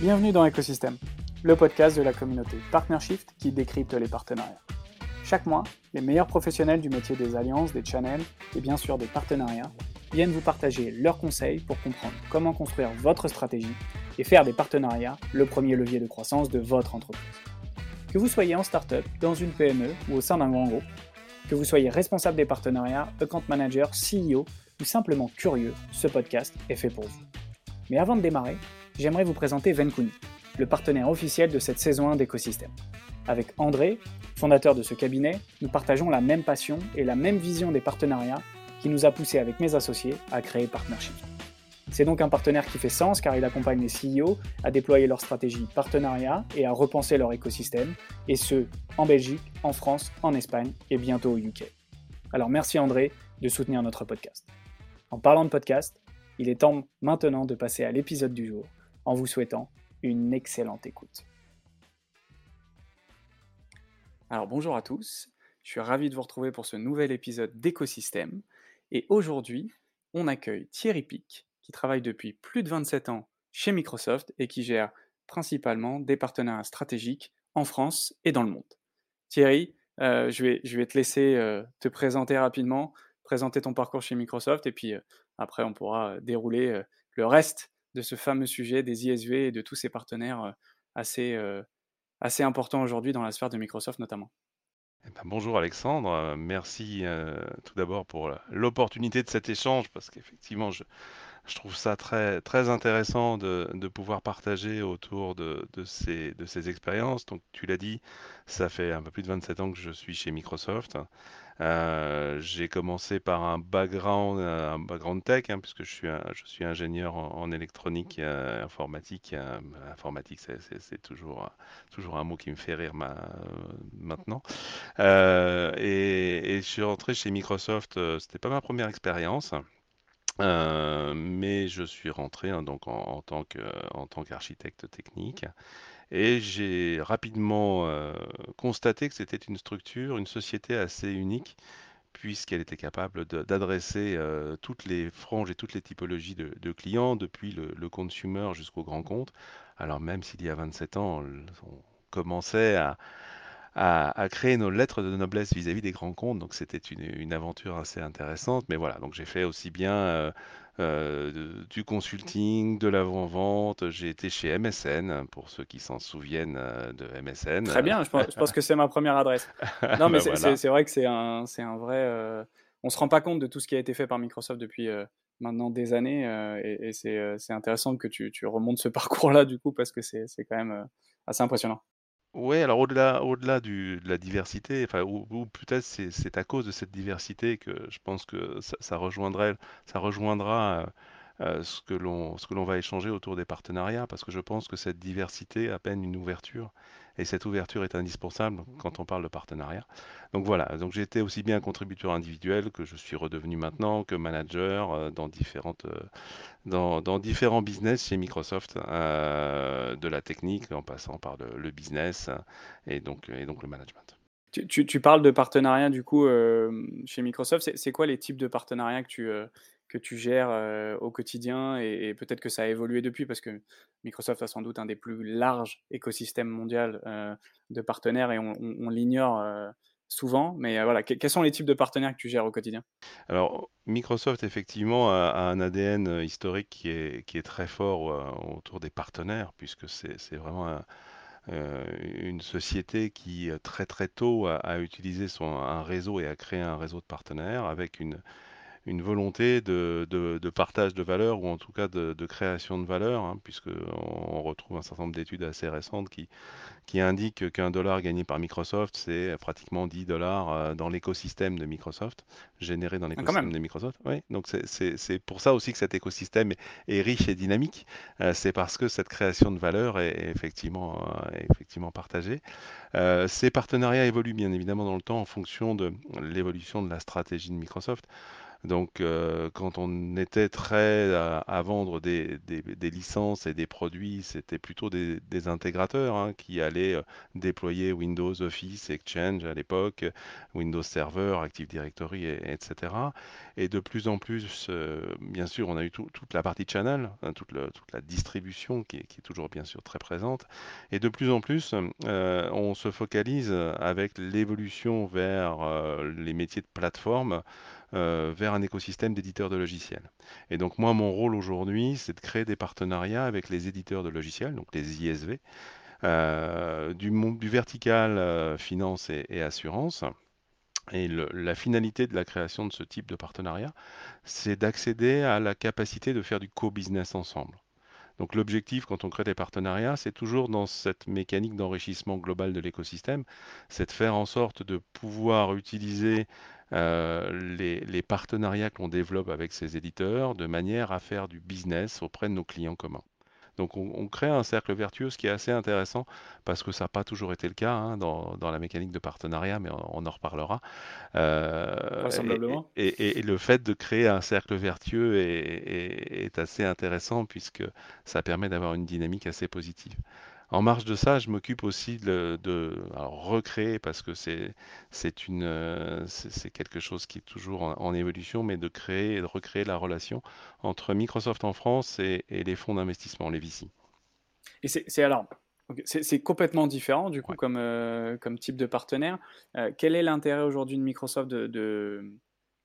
Bienvenue dans Ecosystem, le podcast de la communauté Partnershift qui décrypte les partenariats. Chaque mois, les meilleurs professionnels du métier des alliances, des channels et bien sûr des partenariats viennent vous partager leurs conseils pour comprendre comment construire votre stratégie et faire des partenariats le premier levier de croissance de votre entreprise. Que vous soyez en startup, dans une PME ou au sein d'un grand groupe, que vous soyez responsable des partenariats, account manager, CEO ou simplement curieux, ce podcast est fait pour vous. Mais avant de démarrer, j'aimerais vous présenter Venkuni, le partenaire officiel de cette saison 1 d'écosystème. Avec André, fondateur de ce cabinet, nous partageons la même passion et la même vision des partenariats qui nous a poussé avec mes associés à créer Partnership. C'est donc un partenaire qui fait sens car il accompagne les CEO à déployer leur stratégie partenariat et à repenser leur écosystème, et ce, en Belgique, en France, en Espagne et bientôt au UK. Alors merci André de soutenir notre podcast. En parlant de podcast, il est temps maintenant de passer à l'épisode du jour en vous souhaitant une excellente écoute. Alors bonjour à tous, je suis ravi de vous retrouver pour ce nouvel épisode d'écosystème et aujourd'hui on accueille Thierry Pic qui travaille depuis plus de 27 ans chez Microsoft et qui gère principalement des partenariats stratégiques en France et dans le monde. Thierry, euh, je, vais, te laisser euh, te présenter rapidement, présenter ton parcours chez Microsoft et puis euh, après on pourra dérouler le reste de ce fameux sujet des ISV et de tous ces partenaires assez, assez importants aujourd'hui dans la sphère de Microsoft notamment. Eh ben, bonjour Alexandre, merci tout d'abord pour l'opportunité de cet échange parce qu'effectivement je, je trouve ça très, très intéressant de, de pouvoir partager autour de, de ces, de ces expériences. Donc, tu l'as dit, ça fait un peu plus de 27 ans que je suis chez Microsoft. Euh, j'ai commencé par un background, euh, un background tech, hein, puisque je suis, ingénieur en, électronique, euh, informatique. informatique, c'est toujours, un mot qui me fait rire maintenant. Et, je suis rentré chez Microsoft, c'était pas ma première expérience. Euh, mais je suis rentré hein, donc en tant qu'architecte technique et j'ai rapidement constaté que c'était une structure, une société assez unique puisqu'elle était capable d'adresser toutes les franges et toutes les typologies de, clients, depuis le, le consumer jusqu'au grand compte. Alors même s'il y a 27 ans, on commençait à, à, créer nos lettres de noblesse vis-à-vis des grands comptes. Donc c'était une, aventure assez intéressante. Mais voilà, donc j'ai fait aussi bien euh, euh, du consulting, de l'avant-vente. J'ai été chez MSN, pour ceux qui s'en souviennent euh, de MSN. Très bien, je pense, que c'est ma première adresse. Non, mais ben c'est vrai que c'est un, un vrai... On se rend pas compte de tout ce qui a été fait par Microsoft depuis maintenant des années. et, et c'est intéressant que tu, tu remontes ce parcours-là, du coup, parce que c'est quand même assez impressionnant. Oui, alors au-delà de la diversité, ou, peut-être c'est à cause de cette diversité que je pense que ça, rejoindrait, ça rejoindra euh, ce que l'on ce que l'on va échanger autour des partenariats, parce que je pense que cette diversité appelle une ouverture et cette ouverture est indispensable quand on parle de partenariat. Donc voilà, donc été aussi bien contributeur individuel que je suis redevenu maintenant, que manager euh, dans, différentes, euh, dans, dans, différents business chez Microsoft, euh, de la technique en passant par le, business et, donc, et donc le management. Tu, tu, parles de partenariat du coup chez Microsoft. C'est quoi les types de partenariats que tu, que tu gères au quotidien et, peut-être que ça a évolué depuis parce que Microsoft a sans doute un des plus larges écosystèmes mondial de partenaires et on, l'ignore souvent. Mais voilà, quels sont les types de partenaires que tu gères au quotidien? Alors, Microsoft, effectivement, a, un ADN historique qui est, qui est très fort autour des partenaires, puisque c'est vraiment une société qui, très très tôt, a, utilisé son, un réseau et a créé un réseau de partenaires avec une, une volonté de, de, partage de valeur ou en tout cas de, de création de valeur, hein, puisqu'on retrouve un certain nombre d'études assez récentes qui, qui indiquent qu'un dollar gagné par Microsoft, c'est pratiquement 10 dollars euh, dans l'écosystème de Microsoft, généré dans ah, l'écosystème de Microsoft. Oui, donc c'est pour ça aussi que cet écosystème est, riche et dynamique. Euh, c'est parce que cette création de valeur est, effectivement, euh, effectivement partagée. ces partenariats évoluent bien évidemment dans le temps en fonction de l'évolution de la stratégie de Microsoft. Donc, euh, quand on était très à, vendre des, licences et des produits, c'était plutôt des, intégrateurs hein, qui allaient euh, déployer Windows, Office, Exchange à l'époque, Windows Server, Active Directory, et- etc. Et de plus en plus, euh, bien sûr, on a eu tout- toute la partie channel, hein, toute, la distribution qui est, toujours bien sûr très présente. Et de plus en plus, on se focalise avec l'évolution vers les métiers de plateforme euh, vers un écosystème d'éditeurs de logiciels. Et donc moi, mon rôle aujourd'hui, c'est de créer des partenariats avec les éditeurs de logiciels, donc les ISV, euh, du, du vertical euh, finance et, assurance. Et la finalité de la création de ce type de partenariat, c'est d'accéder à la capacité de faire du co-business ensemble. Donc l'objectif quand on crée des partenariats, c'est toujours dans cette mécanique d'enrichissement global de l'écosystème, c'est de faire en sorte de pouvoir utiliser euh, les, partenariats que l'on développe avec ces éditeurs de manière à faire du business auprès de nos clients communs. Donc on, on crée un cercle vertueux, ce qui est assez intéressant parce que ça n'a pas toujours été le cas hein, dans, dans la mécanique de partenariat, mais on, on en reparlera. Euh, et, le fait de créer un cercle vertueux est, est- est assez intéressant puisque ça permet d'avoir une dynamique assez positive. En marge de ça, je m'occupe aussi de, de- alors, recréer parce que c'est c'est une euh, c'est c'est quelque chose qui est toujours en, en évolution, mais de créer et de recréer la relation entre Microsoft en France et, et les fonds d'investissement, les VC. Et c'est c'est alors, c'est c'est complètement différent du coup Ouais. comme, euh, comme type de partenaire. Euh, quel est l'intérêt aujourd'hui de Microsoft de, de-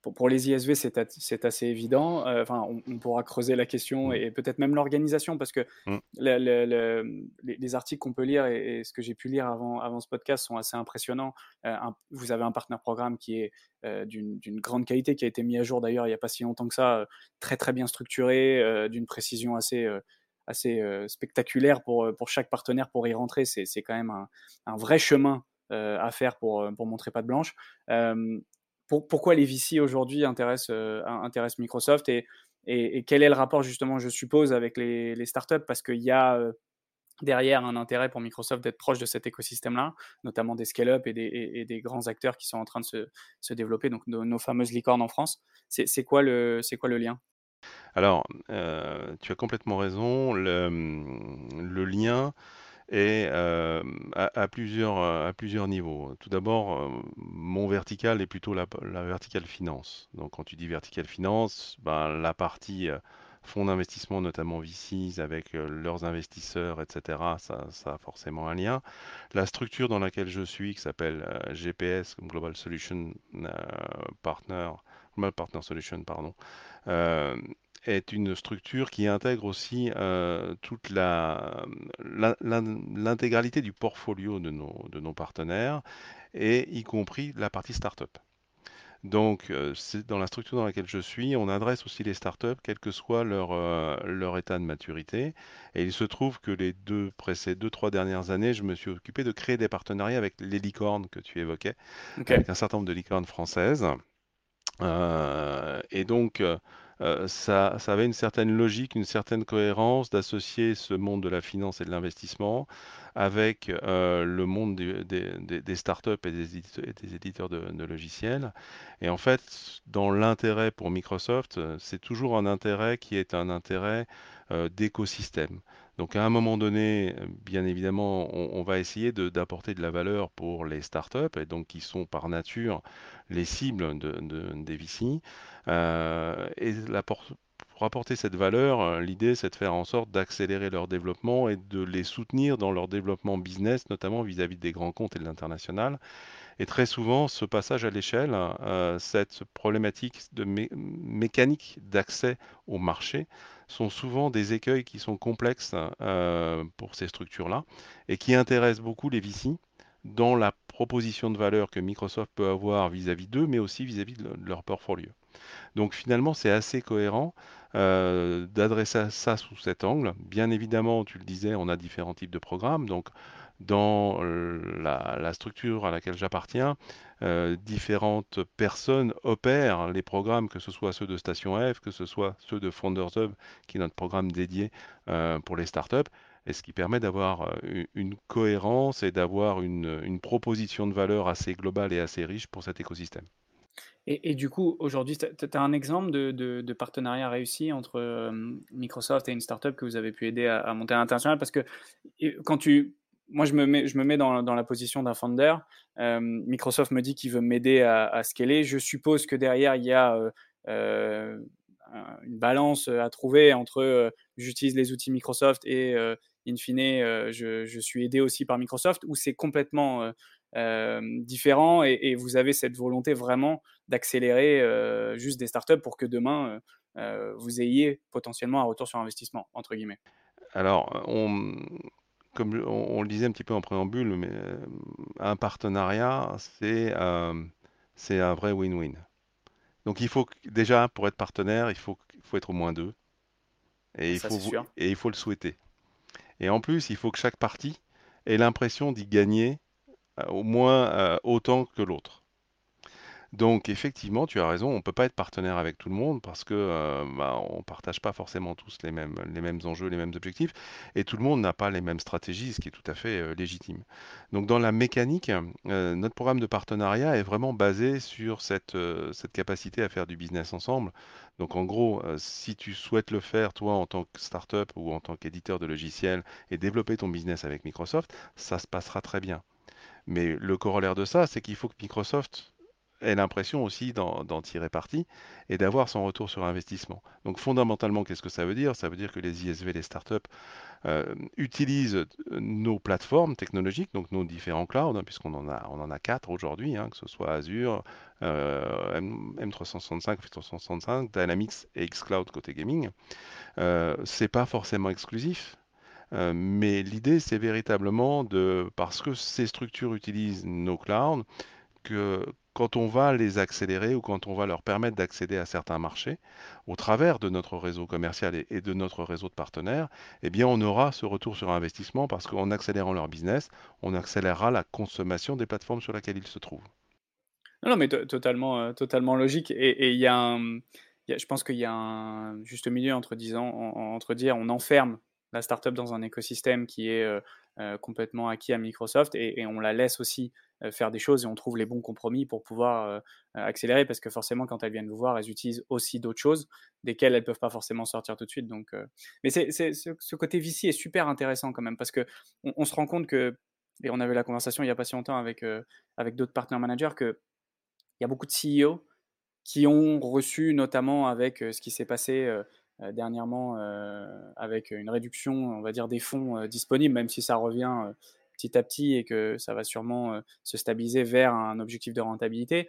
pour, pour les ISV, c'est assez évident. Euh, Enfin, on, on pourra creuser la question Mm, et, peut-être même l'organisation parce que mm, le- le- le- les, les articles qu'on peut lire et, et ce que j'ai pu lire avant, avant ce podcast sont assez impressionnants. Euh, un- vous avez un partenaire programme qui est euh, d'une grande qualité, qui a été mis à jour d'ailleurs il n'y a pas si longtemps que ça, très très bien structuré, d'une précision assez, assez euh, spectaculaire pour, pour chaque partenaire pour y rentrer. C'est quand même un, un vrai chemin euh, à faire pour, pour montrer patte blanche. Euh, pour- pourquoi les VC aujourd'hui intéressent, euh, Microsoft et, quel est le rapport justement, je suppose, avec les, startups? Parce qu'il y a euh, derrière un intérêt pour Microsoft d'être proche de cet écosystème-là, notamment des scale-up et des, grands acteurs qui sont en train de se, développer, donc nos, fameuses licornes en France. C'est quoi, le- lien? Alors, euh, tu as complètement raison. Le lien euh, à, plusieurs, à plusieurs niveaux. Tout d'abord, mon vertical est plutôt la, la verticale finance. Donc, quand tu dis verticale finance, ben, la partie fonds d'investissement, notamment VCs, avec leurs investisseurs, etc., ça, ça a forcément un lien. La structure dans laquelle je suis, qui s'appelle GPS, Global Solution Partner, Global Partner Solution, pardon, est une structure qui intègre aussi euh, toute la, la- l'intégralité du portfolio de nos, de nos partenaires, et y compris la partie startup. Donc, euh, c'est dans la structure dans laquelle je suis, on adresse aussi les startups, quel que soit leur, euh, leur état de maturité. Et il se trouve que les deux, ces deux, trois dernières années, je me suis occupé de créer des partenariats avec les licornes que tu évoquais, avec un certain nombre de licornes françaises. Euh, et donc, euh, ça, ça avait une certaine logique, une certaine cohérence d'associer ce monde de la finance et de l'investissement avec euh, le monde des, startups et des éditeurs, de, logiciels. Et en fait, dans l'intérêt pour Microsoft, euh, c'est toujours un intérêt qui est un intérêt d'écosystème. Donc à un moment donné, bien évidemment, on, va essayer d'apporter de la valeur pour les startups, et donc qui sont par nature les cibles de, de- des VC. Et pour apporter cette valeur, euh, l'idée c'est de faire en sorte d'accélérer leur développement et de les soutenir dans leur développement business, notamment vis-à-vis des grands comptes et de l'international. Et très souvent, ce passage à l'échelle, euh, cette problématique de mé- mécanique d'accès au marché, sont souvent des écueils qui sont complexes euh, pour ces structures-là et qui intéressent beaucoup les VC dans la proposition de valeur que Microsoft peut avoir vis-à-vis d'eux, mais aussi vis-à-vis de leur portfolio. Donc finalement, c'est assez cohérent euh, d'adresser ça sous cet angle. Bien évidemment, tu le disais, on a différents types de programmes. Donc dans euh, la, structure à laquelle j'appartiens, euh, différentes personnes opèrent les programmes, que ce soit ceux de Station F, que ce soit ceux de Founders Hub, qui est notre programme dédié pour les startups, et ce qui permet d'avoir une cohérence et d'avoir une proposition de valeur assez globale et assez riche pour cet écosystème. Et, du coup, aujourd'hui, tu as, un exemple de, partenariat réussi entre Microsoft et une startup que vous avez pu aider à, monter à l'international? Parce que quand tu. Moi, je me mets, je me mets dans, la position d'un founder. Microsoft me dit qu'il veut m'aider à, scaler. Je suppose que derrière, il y a une balance à trouver entre j'utilise les outils Microsoft et in fine, je, je, suis aidé aussi par Microsoft, ou c'est complètement euh, différents et, vous avez cette volonté vraiment d'accélérer euh, juste des startups pour que demain euh, vous ayez potentiellement un retour sur investissement, entre guillemets Alors, on, comme on, le disait un petit peu en préambule, mais un partenariat, c'est c'est un vrai win-win. Donc il faut déjà, pour être partenaire, il faut, il faut être au moins deux. Et, il faut, et il faut le souhaiter. Et en plus, il faut que chaque partie ait l'impression d'y gagner euh, au moins euh, autant que l'autre. Donc effectivement, tu as raison, on ne peut pas être partenaire avec tout le monde parce que euh, bah, on ne partage pas forcément tous les mêmes, les mêmes enjeux, les mêmes objectifs, et tout le monde n'a pas les mêmes stratégies, ce qui est tout à fait légitime. Donc dans la mécanique, notre programme de partenariat est vraiment basé sur cette, cette capacité à faire du business ensemble. Donc en gros, si tu souhaites le faire, toi, en tant que startup ou en tant qu'éditeur de logiciels, et développer ton business avec Microsoft, ça se passera très bien. Mais le corollaire de ça, c'est qu'il faut que Microsoft ait l'impression aussi d'en tirer parti et d'avoir son retour sur investissement. Donc fondamentalement, qu'est-ce que ça veut dire? Ça veut dire que les ISV, les startups, euh, utilisent nos plateformes technologiques, donc nos différents clouds, hein, puisqu'on en a, on en a quatre aujourd'hui, hein, que ce soit Azure, euh, M, 365 M365, Dynamics et Xcloud côté gaming. Euh, c'est pas forcément exclusif. Euh, mais l'idée, c'est véritablement de, parce que ces structures utilisent nos clouds, que quand on va les accélérer ou quand on va leur permettre d'accéder à certains marchés au travers de notre réseau commercial et, de notre réseau de partenaires, eh bien on aura ce retour sur investissement parce qu'en accélérant leur business, on accélérera la consommation des plateformes sur lesquelles ils se trouvent. Non, mais totalement, euh, totalement logique. Et il y a un, je pense qu'il y a un juste milieu entre, disant, entre dire on enferme la startup dans un écosystème qui est euh, euh, complètement acquis à Microsoft et, on la laisse aussi euh, faire des choses et on trouve les bons compromis pour pouvoir accélérer parce que forcément quand elles viennent vous voir elles utilisent aussi d'autres choses desquelles elles peuvent pas forcément sortir tout de suite. Donc mais c'est, ce, côté VC est super intéressant quand même parce que on, se rend compte que et on avait la conversation il n'y a pas si longtemps avec, avec d'autres partenaires managers que il y a beaucoup de CEO qui ont reçu notamment avec ce qui s'est passé dernièrement euh, avec une réduction, on va dire, des fonds euh, disponibles, même si ça revient petit à petit et que ça va sûrement se stabiliser vers un objectif de rentabilité.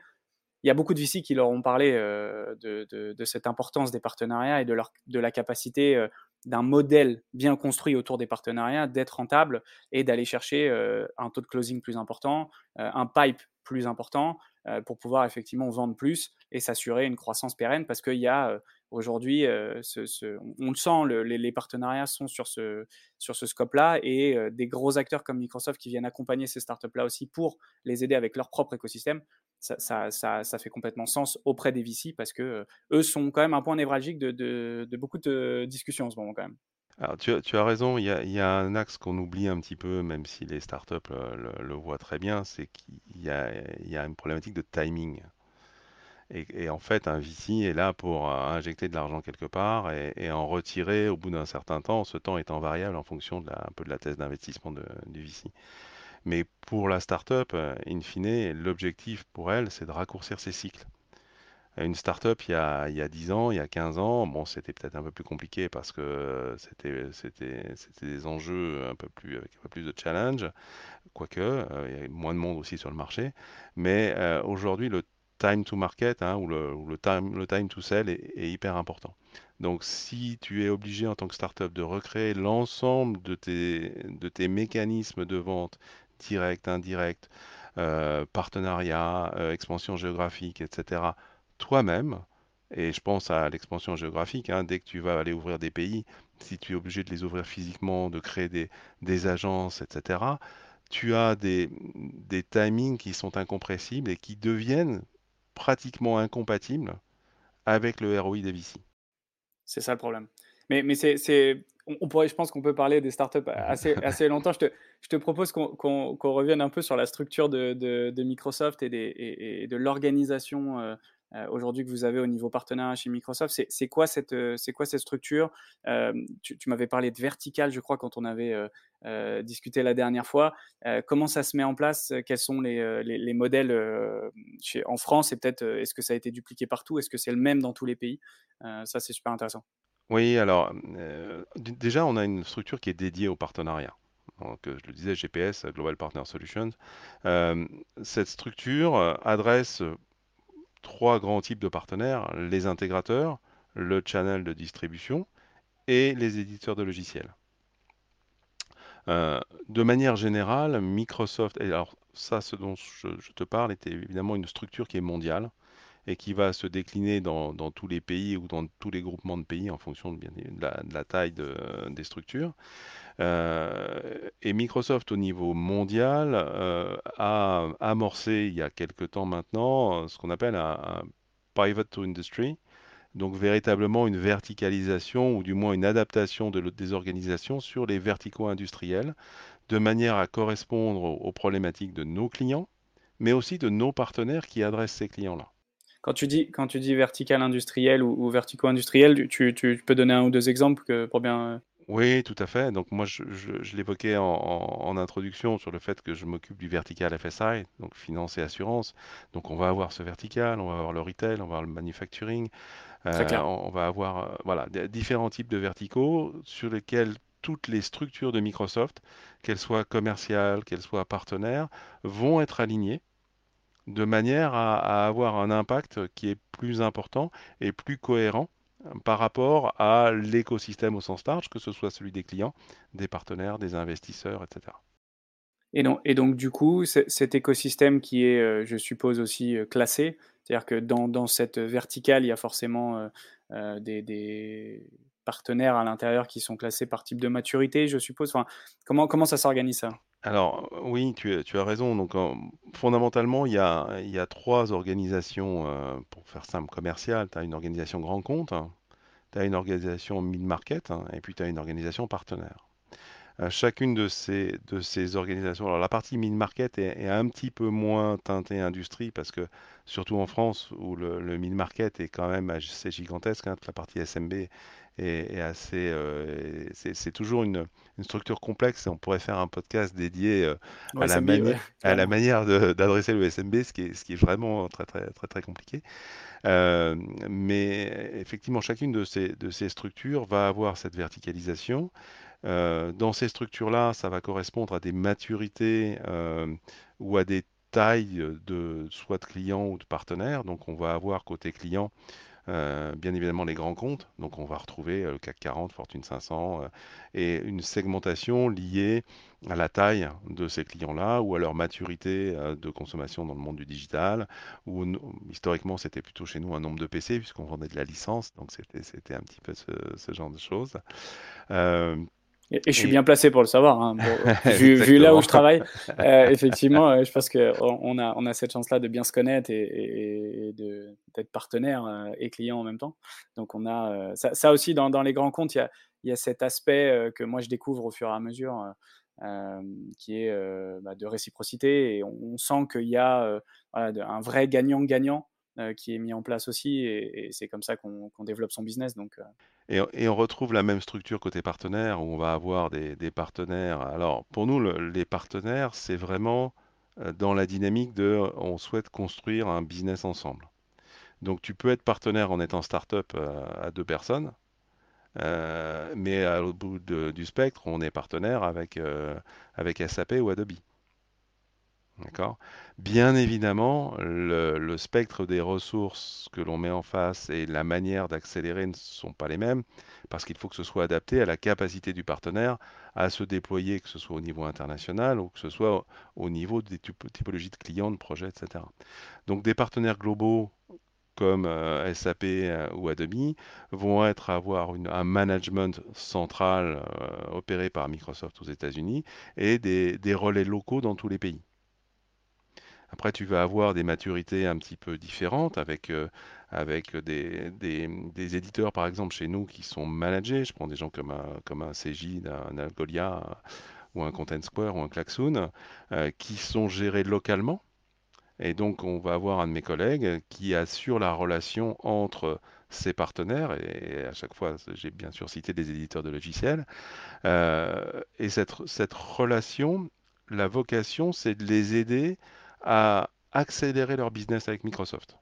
Il y a beaucoup de VC qui leur ont parlé de, cette importance des partenariats et de la capacité d'un modèle bien construit autour des partenariats d'être rentable et d'aller chercher un taux de closing plus important, un pipe plus important pour pouvoir effectivement vendre plus et s'assurer une croissance pérenne parce qu'il y a Aujourd'hui, euh, on, le sent, les, partenariats sont sur ce, sur ce scope-là et euh, des gros acteurs comme Microsoft qui viennent accompagner ces startups-là aussi pour les aider avec leur propre écosystème, ça, fait complètement sens auprès des VC parce que euh, eux sont quand même un point névralgique de, beaucoup de discussions en ce moment quand même. Tu, as raison, il y a, un axe qu'on oublie un petit peu, même si les startups le, voient très bien, c'est qu'il y a, y a une problématique de timing. Et, en fait, un VC est là pour euh, injecter de l'argent quelque part et, en retirer au bout d'un certain temps, ce temps étant variable en fonction de la, un peu de la thèse d'investissement du VC. Mais pour la startup, euh, in fine, l'objectif pour elle, c'est de raccourcir ses cycles. Une startup, il y a, il y a 10 ans, il y a 15 ans, bon, c'était peut-être un peu plus compliqué parce que c'était, des enjeux un peu plus, plus de challenge, quoique, euh, il y a moins de monde aussi sur le marché. Mais aujourd'hui, le time to market hein, ou, le, time, le time to sell est, hyper important. Donc si tu es obligé en tant que startup de recréer l'ensemble de tes, de tes mécanismes de vente direct, indirect, euh, partenariat, euh, expansion géographique, etc., toi-même, et je pense à l'expansion géographique, hein, dès que tu vas aller ouvrir des pays, si tu es obligé de les ouvrir physiquement, de créer des, des agences, etc., tu as des, des timings qui sont incompressibles et qui deviennent pratiquement incompatible avec le ROI des VC. C'est ça le problème. Mais, mais c'est, on, pourrait, je pense qu'on peut parler des startups assez, assez longtemps. Je te, je te propose qu'on, revienne un peu sur la structure de, de, Microsoft et, des, et, de l'organisation euh, aujourd'hui que vous avez au niveau partenariat chez Microsoft. C'est quoi, cette, c'est quoi cette structure? Tu, m'avais parlé de vertical, je crois, quand on avait discuté la dernière fois. comment ça se met en place? Quels sont les, les, modèles chez, en France? Et peut-être, est-ce que ça a été dupliqué partout? Est-ce que c'est le même dans tous les pays? Ça, c'est super intéressant. Oui, alors déjà, on a une structure qui est dédiée au partenariat. Donc, je le disais, GPS, Global Partner Solutions. cette structure adresse trois grands types de partenaires, les intégrateurs, le channel de distribution et les éditeurs de logiciels. de manière générale, Microsoft, et alors ça, ce dont je, je, te parle, était évidemment une structure qui est mondiale et qui va se décliner dans, tous les pays ou dans tous les groupements de pays en fonction de, la, taille des structures. Euh, et Microsoft au niveau mondial euh, a amorcé il y a quelque temps maintenant ce qu'on appelle un, pivot to industry, donc véritablement une verticalisation ou du moins une adaptation de, des organisations sur les verticaux industriels de manière à correspondre aux problématiques de nos clients, mais aussi de nos partenaires qui adressent ces clients-là. Quand tu dis, quand tu dis vertical industriel ou, vertico-industriel, tu, peux donner un ou deux exemples pour bien. Euh, oui, tout à fait. Donc moi, je, l'évoquais en, introduction sur le fait que je m'occupe du vertical FSI, donc finance et assurance. Donc on va avoir ce vertical, on va avoir le retail, on va avoir le manufacturing, euh, on, va avoir euh, voilà différents types de verticaux sur lesquels toutes les structures de Microsoft, qu'elles soient commerciales, qu'elles soient partenaires, vont être alignées de manière à, avoir un impact qui est plus important et plus cohérent euh, par rapport à l'écosystème au sens large, que ce soit celui des clients, des partenaires, des investisseurs, etc. Et donc, du coup, cet écosystème qui est, euh, je suppose, aussi euh, classé, c'est-à-dire que dans, cette verticale, il y a forcément des, partenaires à l'intérieur qui sont classés par type de maturité, je suppose. Comment ça s'organise ça? Alors oui, tu, as raison. Donc fondamentalement, il y a, trois organisations, pour faire simple, commerciales. Tu as une organisation grand compte, tu as une organisation mid-market hein, et puis tu as une organisation partenaire. Chacune de ces, organisations, alors la partie mid-market est, un petit peu moins teintée industrie parce que surtout en France où le, le mid-market est quand même assez gigantesque, hein, la partie SMB est, assez. Euh, c'est toujours une, structure complexe et on pourrait faire un podcast dédié euh, à, la à, la manière d'adresser le SMB, ce qui, est, ce qui est vraiment très très très très compliqué. Euh, mais effectivement, chacune de ces, de ces structures va avoir cette verticalisation. dans ces structures-là, ça va correspondre à des maturités ou à des tailles de soit de clients ou de partenaires. Donc on va avoir côté client bien évidemment les grands comptes, donc on va retrouver euh, le CAC 40, Fortune 500, euh, et une segmentation liée à la taille de ces clients-là ou à leur maturité de consommation dans le monde du digital, ou historiquement c'était plutôt chez nous un nombre de PC puisqu'on vendait de la licence, donc c'était un petit peu ce, genre de choses. Et, je suis bien placé pour le savoir, hein, vu, là où je travaille. Euh, effectivement, euh, je pense qu'on a, on a cette chance-là de bien se connaître et, d'être partenaire euh, et client en même temps. Donc, on a ça, aussi dans, les grands comptes, il y a, il y a cet aspect que moi je découvre au fur et à mesure. qui est bah, de réciprocité et on, sent qu'il y a un vrai gagnant-gagnant qui est mis en place aussi et, c'est comme ça qu'on développe son business. Donc, et, on retrouve la même structure côté partenaire où on va avoir des, partenaires. Alors pour nous, les partenaires, c'est vraiment euh, dans la dynamique de on souhaite construire un business ensemble. Donc tu peux être partenaire en étant startup euh, à deux personnes, euh, mais à l'autre bout du spectre, on est partenaire avec, avec SAP ou Adobe. D'accord Bien évidemment, le, spectre des ressources que l'on met en face et la manière d'accélérer ne sont pas les mêmes, parce qu'il faut que ce soit adapté à la capacité du partenaire à se déployer, que ce soit au niveau international ou que ce soit au niveau des typologies de clients, de projets, etc. Donc des partenaires globaux comme euh, SAP euh, ou Adobe vont être avoir un management central euh, opéré par Microsoft aux États-Unis et des relais locaux dans tous les pays. Après, tu vas avoir des maturités un petit peu différentes avec, euh, avec des, des, éditeurs, par exemple, chez nous qui sont managés. Je prends des gens comme un, comme un CJ, un Algolia ou un Content Square ou un Klaxoon, euh, qui sont gérés localement. Et donc, on va avoir un de mes collègues qui assure la relation entre ses partenaires, et à chaque fois, j'ai bien sûr cité des éditeurs de logiciels. Euh, et cette, cette relation, la vocation, c'est de les aider à accélérer leur business avec Microsoft.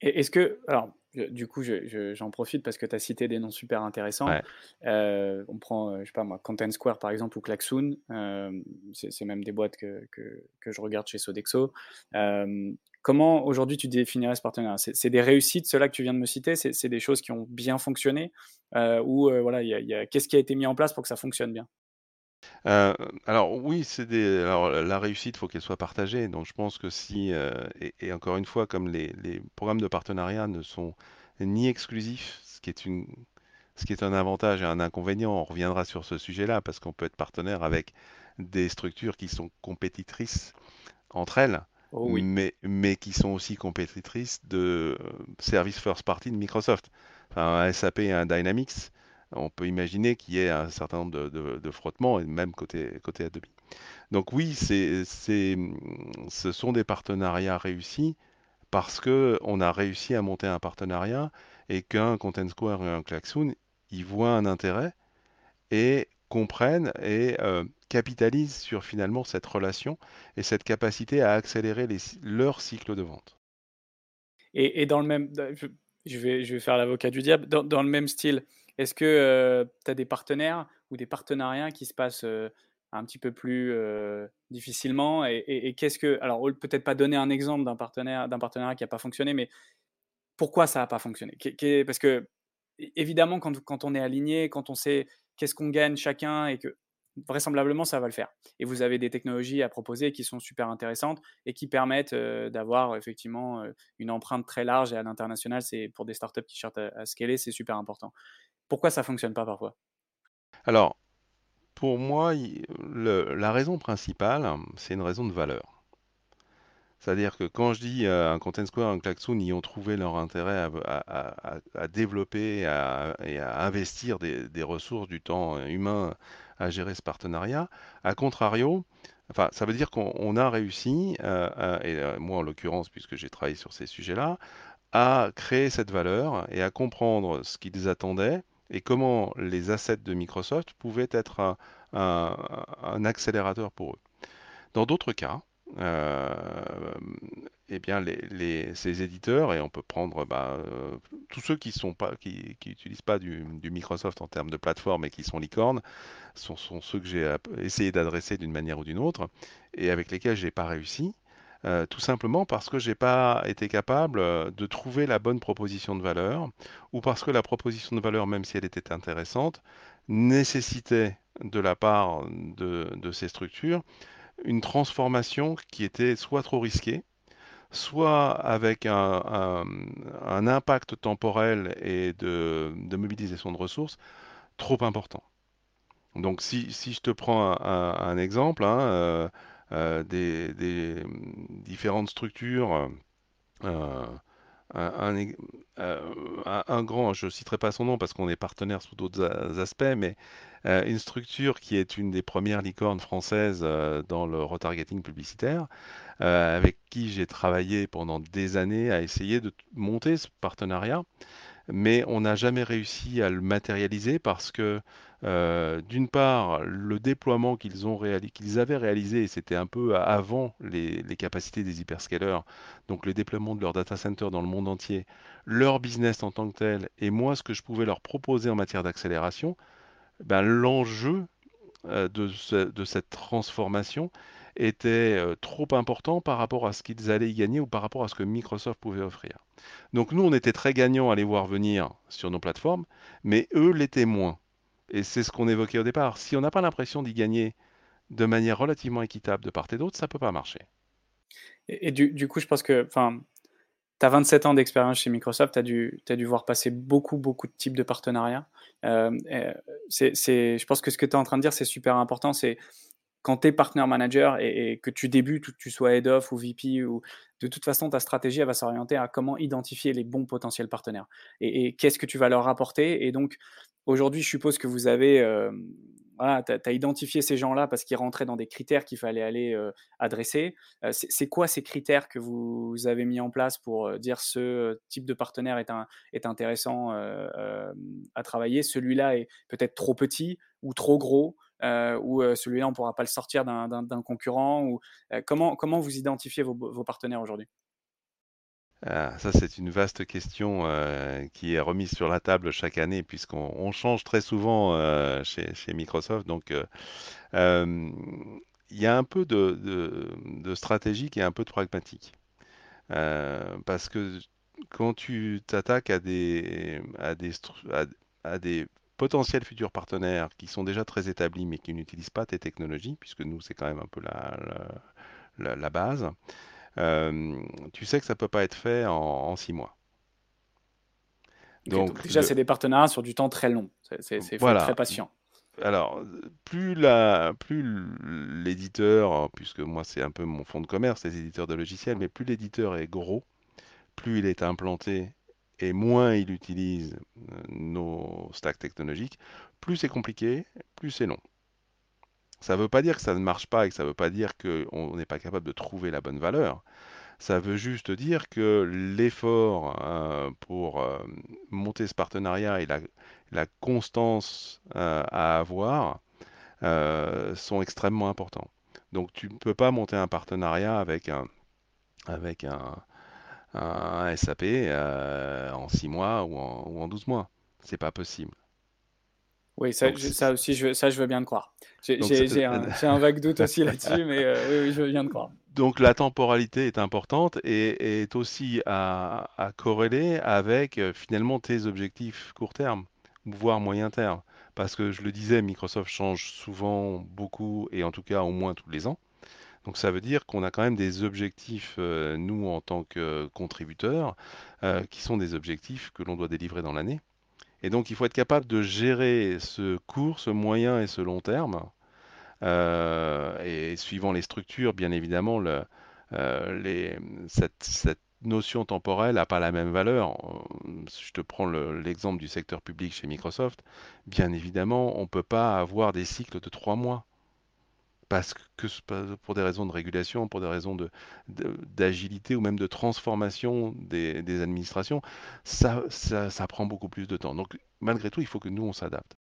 Et est-ce que, alors, du coup, j'en profite parce que tu as cité des noms super intéressants. Euh, on prend, euh, je sais pas moi, Content Square par exemple ou Klaxoon. Euh, c'est même des boîtes que, que, que, je regarde chez Sodexo. comment aujourd'hui tu définirais ce partenariat? C'est des réussites, ceux-là que tu viens de me citer? C'est des choses qui ont bien fonctionné? Ou voilà, qu'est-ce qui a été mis en place pour que ça fonctionne bien? Alors oui, c'est des alors la réussite, faut qu'elle soit partagée. Donc je pense que si, et encore une fois, comme les les programmes de partenariat ne sont ni exclusifs, ce qui est une ce qui est un avantage et un inconvénient, on reviendra sur ce sujet-là, parce qu'on peut être partenaire avec des structures qui sont compétitrices entre elles, Oh oui. mais mais qui sont aussi compétitrices de, services first party de Microsoft. Enfin, un SAP et un Dynamics on peut imaginer qu'il y ait un certain nombre de, frottements, et même côté, côté Adobe. Donc oui, ce sont des partenariats réussis parce qu'on a réussi à monter un partenariat et qu'un Content Square et un Klaxoon, ils voient un intérêt et comprennent et euh, capitalisent sur finalement cette relation et cette capacité à accélérer leur cycle de vente. Et, dans le même, je, vais, je vais faire l'avocat du diable, dans le même style, est-ce que tu as des partenaires ou des partenariats qui se passent un petit peu plus difficilement et, qu'est-ce que alors peut-être pas donner un exemple d'un partenaire partenariat qui n'a pas fonctionné, mais pourquoi ça n'a pas fonctionné? Parce que évidemment quand, quand on est aligné, quand on sait qu'est-ce qu'on gagne chacun et que vraisemblablement ça va le faire. Et vous avez des technologies à proposer qui sont super intéressantes et qui permettent d'avoir effectivement une empreinte très large et à l'international. C'est pour des startups qui cherchent à, scaler, c'est super important. Pourquoi ça fonctionne pas parfois? Alors, pour moi, la raison principale, c'est une raison de valeur. C'est-à-dire que quand je dis euh, un Content Square, un Klaxoon, ils ont trouvé leur intérêt à, développer et à investir des, ressources, du temps humain à gérer ce partenariat. A contrario, enfin, ça veut dire qu'on a réussi, euh, et euh, moi en l'occurrence, puisque j'ai travaillé sur ces sujets-là, à créer cette valeur et à comprendre ce qu'ils attendaient et comment les assets de Microsoft pouvaient être un, accélérateur pour eux. Dans d'autres cas, euh, eh bien, ces éditeurs, et on peut prendre bah, euh, tous ceux qui sont pas, qui n'utilisent pas du, Microsoft en termes de plateforme et qui sont licornes, sont, ceux que j'ai essayé d'adresser d'une manière ou d'une autre, et avec lesquels je n'ai pas réussi. Euh, tout simplement parce que j'ai pas été capable euh, de trouver la bonne proposition de valeur, ou parce que la proposition de valeur, même si elle était intéressante, nécessitait de la part de, ces structures une transformation qui était soit trop risquée, soit avec un, impact temporel et de, mobilisation de ressources trop important. Donc si, je te prends un, exemple, hein, euh, euh, des, différentes structures. Euh, un, un, grand, je ne citerai pas son nom parce qu'on est partenaire sous d'autres aspects, mais euh, une structure qui est une des premières licornes françaises dans le retargeting publicitaire, avec qui j'ai travaillé pendant des années à essayer de monter ce partenariat, mais on n'a jamais réussi à le matérialiser parce que euh, d'une part, le déploiement qu'ils avaient réalisé, c'était un peu avant les, capacités des hyperscalers, donc le déploiement de leur data center dans le monde entier, leur business en tant que tel, et moi ce que je pouvais leur proposer en matière d'accélération, ben, l'enjeu euh, de, de, cette transformation était euh, trop important par rapport à ce qu'ils allaient y gagner ou par rapport à ce que Microsoft pouvait offrir. Donc nous, on était très gagnants à les voir venir sur nos plateformes, mais eux l'étaient moins. Et c'est ce qu'on évoquait au départ. Si on n'a pas l'impression d'y gagner de manière relativement équitable de part et d'autre, ça ne peut pas marcher. Et, du, coup, je pense que tu as 27 ans d'expérience chez Microsoft, tu as dû, as dû voir passer beaucoup, beaucoup de types de partenariats. Euh, c'est, je pense que ce que tu es en train de dire, c'est super important. C'est quand tu es partner manager et, que tu débutes, que tu sois head of ou VP, ou, de toute façon, ta stratégie va s'orienter à comment identifier les bons potentiels partenaires et, qu'est-ce que tu vas leur apporter? Et donc, aujourd'hui, je suppose que vous avez, euh, identifié ces gens-là parce qu'ils rentraient dans des critères qu'il fallait aller adresser. c'est quoi ces critères que vous avez mis en place pour dire ce type de partenaire est, intéressant à travailler, celui-là est peut-être trop petit ou trop gros ou celui-là on ne pourra pas le sortir d'un concurrent ou, comment, comment vous identifiez vos partenaires aujourd'hui? Ah, ça, c'est une vaste question euh, qui est remise sur la table chaque année, puisqu'on change très souvent euh, chez, Microsoft. Donc, euh, il y a un peu de, stratégique et un peu de pragmatique. parce que quand tu t'attaques à des, potentiels futurs partenaires qui sont déjà très établis mais qui n'utilisent pas tes technologies, puisque nous, c'est quand même un peu la, base, tu sais que ça peut pas être fait en, six mois. donc, déjà, c'est des partenariats sur du temps très long. C'est très patient. Alors, plus la, plus l'éditeur, puisque moi c'est un peu mon fond de commerce, les éditeurs de logiciels, mais plus l'éditeur est gros, plus il est implanté et moins il utilise euh, nos stacks technologiques, plus c'est compliqué, plus c'est long. Ça ne veut pas dire que ça ne marche pas et que ça ne veut pas dire qu'on n'est pas capable de trouver la bonne valeur. Ça veut juste dire que l'effort euh, pour euh, monter ce partenariat et la, constance euh, à avoir sont extrêmement importants. Donc tu ne peux pas monter un partenariat avec un, SAP en 6 mois ou en, ou en 12 mois. C'est pas possible. Oui, ça, ça aussi, je, ça, je veux bien le croire. J'ai un, vague doute aussi là-dessus, mais euh, oui, je veux bien le croire. Donc la temporalité est importante et, est aussi à, corréler avec euh, finalement tes objectifs court terme, voire moyen terme. Parce que je le disais, Microsoft change souvent beaucoup et en tout cas au moins tous les ans. Donc ça veut dire qu'on a quand même des objectifs, euh, nous en tant que contributeurs, qui sont des objectifs que l'on doit délivrer dans l'année. Et donc, il faut être capable de gérer ce court, ce moyen et ce long terme. Euh, et suivant les structures, bien évidemment, euh, cette, cette, notion temporelle n'a pas la même valeur. Je te prends l'exemple du secteur public chez Microsoft. Bien évidemment, on ne peut pas avoir des cycles de trois mois parce que pour des raisons de régulation, pour des raisons d'agilité ou même de transformation des, administrations, ça, ça, prend beaucoup plus de temps. Donc malgré tout, il faut que nous, on s'adapte.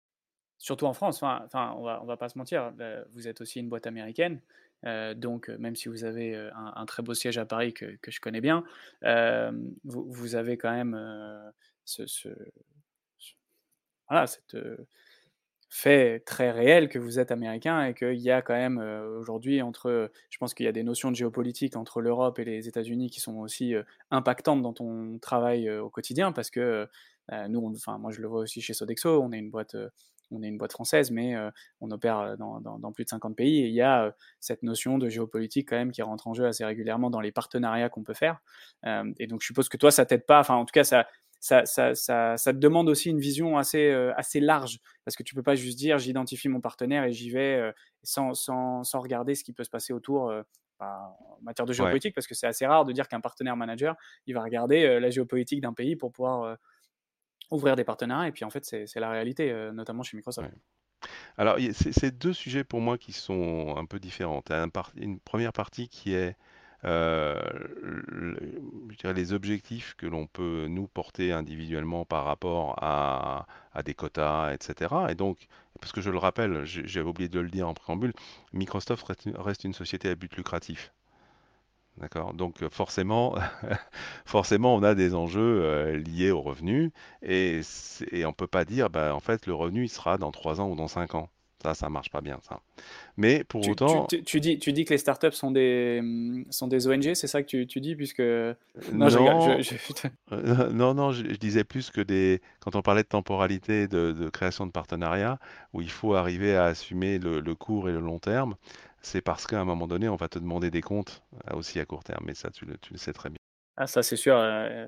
Surtout en France, enfin, on va, on va pas se mentir, euh, vous êtes aussi une boîte américaine, euh, donc même si vous avez euh, un, très beau siège à Paris que, que je connais bien, vous, vous, avez quand même ce, voilà, cette fait très réel que vous êtes américain et qu'il y a quand même euh, aujourd'hui entre, je pense qu'il y a des notions de géopolitique entre l'Europe et les États-Unis qui sont aussi euh, impactantes dans ton travail euh, au quotidien parce que nous, enfin moi je le vois aussi chez Sodexo, on est une boîte, on est une boîte française, mais on opère dans, dans, plus de 50 pays et il y a cette notion de géopolitique quand même qui rentre en jeu assez régulièrement dans les partenariats qu'on peut faire. et donc je suppose que toi ça t'aide pas, enfin en tout cas ça ça, ça, ça, ça, te demande aussi une vision assez, euh, assez large, parce que tu peux pas juste dire j'identifie mon partenaire et j'y vais euh, sans, sans, sans, regarder ce qui peut se passer autour euh, bah, en matière de géopolitique, parce que c'est assez rare de dire qu'un partenaire manager, il va regarder la géopolitique d'un pays pour pouvoir ouvrir des partenariats, et puis en fait c'est la réalité, notamment chez Microsoft. Alors, c'est deux sujets pour moi qui sont un peu différents. une première partie qui est euh, les objectifs que l'on peut nous porter individuellement par rapport à, des quotas, etc. Et donc, parce que je le rappelle, j'avais oublié de le dire en préambule, Microsoft reste une société à but lucratif. D'accord? Donc forcément, forcément, on a des enjeux euh, liés au revenu et, et on ne peut pas dire, bah, en fait, le revenu, il sera dans 3 ans ou dans 5 ans. Ça, ça marche pas bien, ça. Mais pour autant. Tu, dis, tu dis que les startups sont des, sont des ONG, c'est ça que tu, tu, dis, puisque. Non, non, je, euh, non, non je, disais plus que des. Quand on parlait de temporalité, de, de création de partenariats, où il faut arriver à assumer le, le court et le long terme, c'est parce qu'à un moment donné, on va te demander des comptes euh, aussi à court terme. Mais ça, tu le, tu le sais très bien. Ah, ça, c'est sûr. Euh,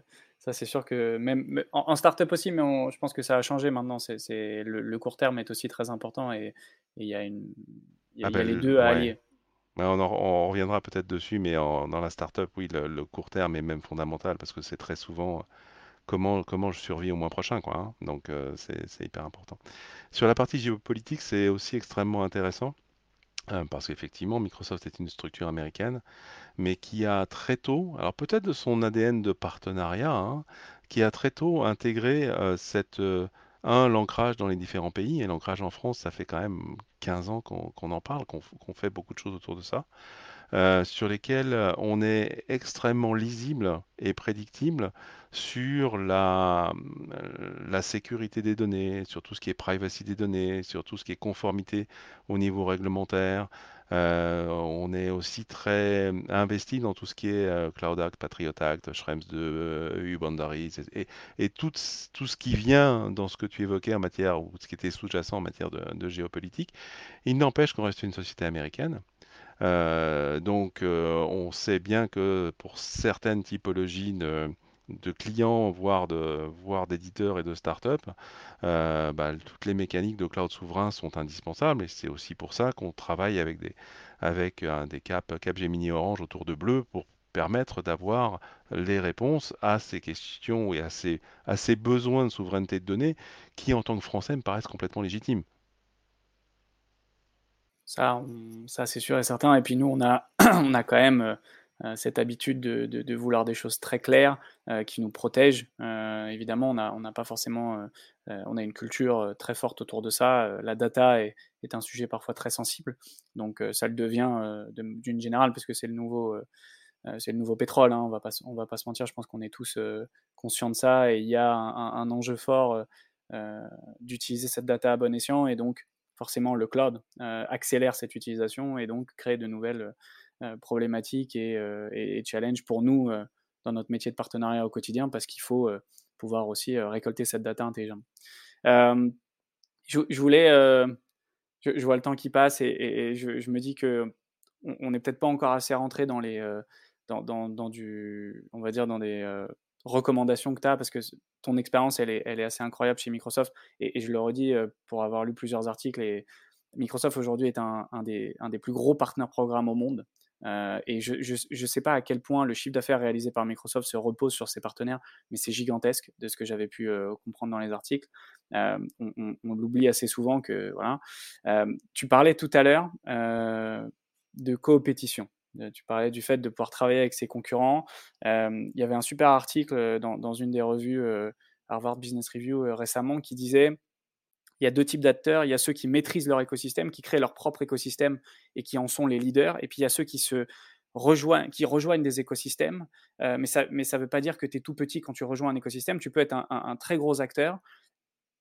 ça, c'est sûr que même en, startup aussi, mais je pense que ça a changé maintenant. C'est, le, court terme est aussi très important et il y a, une, y a, ah ben, les deux à allier. on, reviendra peut-être dessus, mais dans la startup, oui, le, court terme est même fondamental parce que c'est très souvent comment, comment je survis au mois prochain, quoi. hein. Donc, euh, c'est c'est hyper important. Sur la partie géopolitique, c'est aussi extrêmement intéressant. Euh, Parce qu'effectivement, Microsoft est une structure américaine, mais qui a très tôt, alors peut-être de son ADN de partenariat, hein, qui a très tôt intégré euh, cette, euh, un, l'ancrage dans les différents pays, et l'ancrage en France, ça fait quand même 15 ans qu'on en parle, qu'on fait beaucoup de choses autour de ça euh, sur lesquels euh, on est extrêmement lisible et prédictible sur la, euh, la sécurité des données, sur tout ce qui est privacy des données, sur tout ce qui est conformité au niveau réglementaire. On est aussi très investi dans tout ce qui est Cloud Act, Patriot Act, Schrems 2, euh, EU Boundaries et, tout, ce qui vient dans ce que tu évoquais en matière, ou ce qui était sous-jacent en matière de, géopolitique. Il n'empêche qu'on reste une société américaine donc, euh, on sait bien que pour certaines typologies de, clients, voire d'éditeurs et de startups, euh, bah, toutes les mécaniques de cloud souverain sont indispensables et c'est aussi pour ça qu'on travaille avec des, avec des Cap, Capgemini Orange autour de Bleu pour permettre d'avoir les réponses à ces questions et à ces, à ces besoins de souveraineté de données qui, en tant que Français, me paraissent complètement légitimes. Ça, ça c'est sûr et certain. Et puis nous, on a, on a quand même euh, euh, cette habitude de, vouloir des choses très claires euh, qui nous protègent. Évidemment, on a- on n'a pas forcément, on a une culture très forte autour de ça. La data est, un sujet parfois très sensible, donc ça le devient de- d'une générale parce que c'est le nouveau, c'est le nouveau pétrole. hein, on va pas, va pas se mentir. Je pense qu'on est tous conscients de ça et il y a un, enjeu fort d'utiliser cette data à bon escient et donc forcément le cloud euh, accélère cette utilisation et donc crée de nouvelles euh, problématiques et, euh, et, challenges pour nous dans notre métier de partenariat au quotidien parce qu'il faut pouvoir aussi récolter cette data intelligente. Je, voulais, je, vois le temps qui passe et, je, me dis que on n'est peut-être pas encore assez rentré dans les, dans, du, on va dire dans des recommandations que tu as parce que ton expérience elle est, elle est assez incroyable chez Microsoft et, je le redis euh, pour avoir lu plusieurs articles et Microsoft aujourd'hui est un, un des, un des plus gros partenaires programmes au monde. Euh, et je ne sais pas à quel point le chiffre d'affaires réalisé par Microsoft se repose sur ses partenaires, mais c'est gigantesque de ce que j'avais pu euh, comprendre dans les articles. On on- l'oublie assez souvent que voilà. Tu parlais tout à l'heure de coopétition. Euh, Tu parlais du fait de pouvoir travailler avec ses concurrents. Euh, il y avait un super article euh, dans, une des revues Harvard Business Review récemment qui disait il y a deux types d'acteurs. Il y a ceux qui maîtrisent leur écosystème, qui créent leur propre écosystème et qui en sont les leaders. Et puis il y a ceux qui se rejoignent, qui rejoignent des écosystèmes. Mais ça ne mais ça veut pas dire que tu es tout petit quand tu rejoins un écosystème. Tu peux être un très gros acteur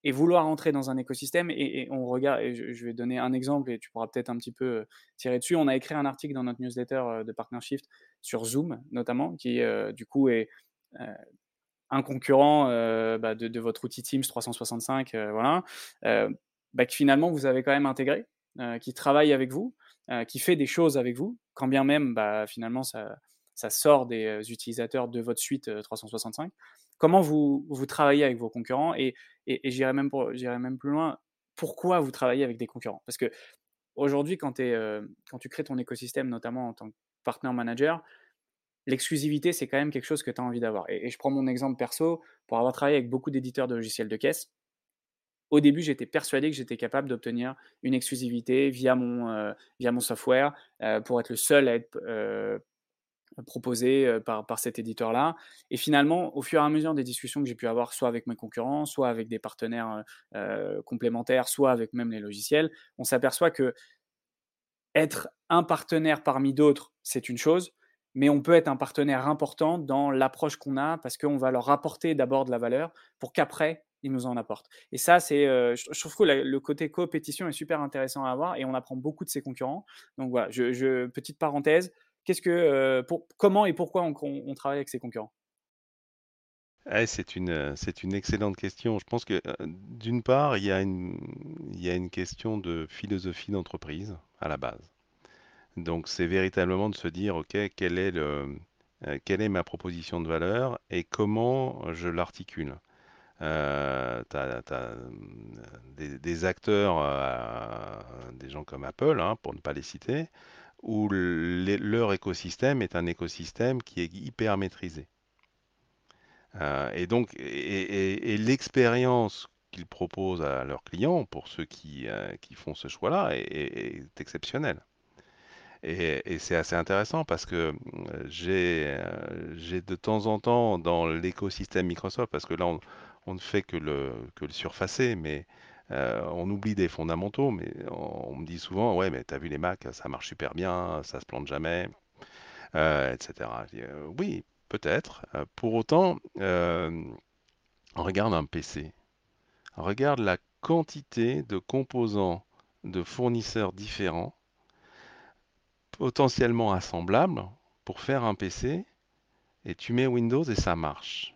et vouloir entrer dans un écosystème. Et, on regarde, je, vais donner un exemple et tu pourras peut-être un petit peu euh, tirer dessus. On a écrit un article dans notre newsletter euh, de Partnership sur Zoom, notamment, qui euh, du coup est un concurrent bah, de, votre outil Teams 365, euh, voilà, bah, que finalement vous avez quand même intégré, qui travaille avec vous, qui fait des choses avec vous, quand bien même bah, finalement ça, sort des utilisateurs de votre suite euh, 365. Comment vous, vous travaillez avec vos concurrents et, et, j'irai même, même plus loin, pourquoi vous travaillez avec des concurrents? Parce que aujourd'hui, quand, euh, tu crées ton écosystème, notamment en tant que partner manager, l'exclusivité, c'est quand même quelque chose que tu as envie d'avoir. Et, je prends mon exemple perso, pour avoir travaillé avec beaucoup d'éditeurs de logiciels de caisse, au début, j'étais persuadé que j'étais capable d'obtenir une exclusivité via mon, euh, via mon software euh, pour être le seul à être proposé euh, par, par cet éditeur-là. Et finalement, au fur et à mesure des discussions que j'ai pu avoir, soit avec mes concurrents, soit avec des partenaires euh, complémentaires, soit avec même les logiciels, on s'aperçoit que être un partenaire parmi d'autres, c'est une chose, mais on peut être un partenaire important dans l'approche qu'on a parce qu'on va leur apporter d'abord de la valeur pour qu'après, ils nous en apportent. Et ça, c'est, euh, je, trouve que le côté coopétition est super intéressant à avoir et on apprend beaucoup de ses concurrents. Donc voilà, je, je- petite parenthèse, qu'est-ce que, euh, comment et pourquoi on, travaille avec ses concurrents? Eh, c'est une, euh, c'est une excellente question. Je pense que euh, d'une part, il y a une, il y a une question de philosophie d'entreprise à la base. Donc, c'est véritablement de se dire, OK, est le, quelle est ma proposition de valeur et comment je l'articule? T'as, euh, des, acteurs, des gens comme Apple, hein, pour ne pas les citer, où leur écosystème est un écosystème qui est hyper maîtrisé. Euh, et donc, et, l'expérience qu'ils proposent à leurs clients, pour ceux qui, euh, qui font ce choix-là, est, exceptionnelle. Et, c'est assez intéressant parce que euh, j'ai j'ai de temps en temps dans l'écosystème Microsoft, parce que là on, on ne fait que le, que le surfacer, mais on oublie des fondamentaux, mais on, me dit souvent, ouais, mais t'as vu les Macs, ça marche super bien, ça se plante jamais, etc. oui, Peut-être. Euh, pour autant, euh, regarde un PC. Regarde la quantité de composants de fournisseurs différents, potentiellement assemblables, pour faire un PC, et tu mets Windows et ça marche.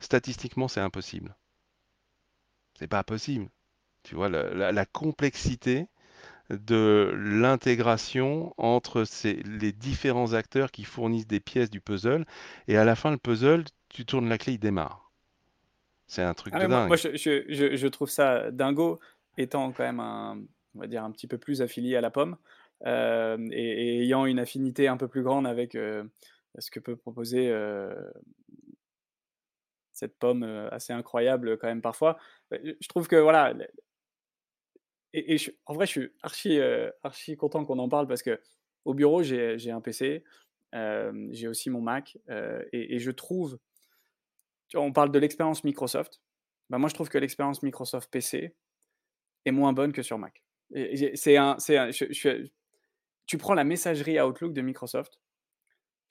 Statistiquement, c'est impossible. C'est pas possible. Tu vois, la complexité de l'intégration entre les différents acteurs qui fournissent des pièces du puzzle. Et à la fin, le puzzle, tu tournes la clé, il démarre. C'est un truc ah, de dingue. Moi, je, trouve ça dingo, étant quand même un, on va dire, un petit peu plus affilié à la pomme. Euh, et, ayant une affinité un peu plus grande avec euh, ce que peut proposer euh, cette pomme assez incroyable quand même parfois. Je trouve que voilà, et, en vrai, je suis archi, archi content qu'on en parle parce que au bureau, j'ai un PC, j'ai aussi mon Mac, et, je trouve, on parle de l'expérience Microsoft. Bah moi, je trouve que l'expérience Microsoft PC est moins bonne que sur Mac. C'est un, un tu prends la messagerie Outlook de Microsoft.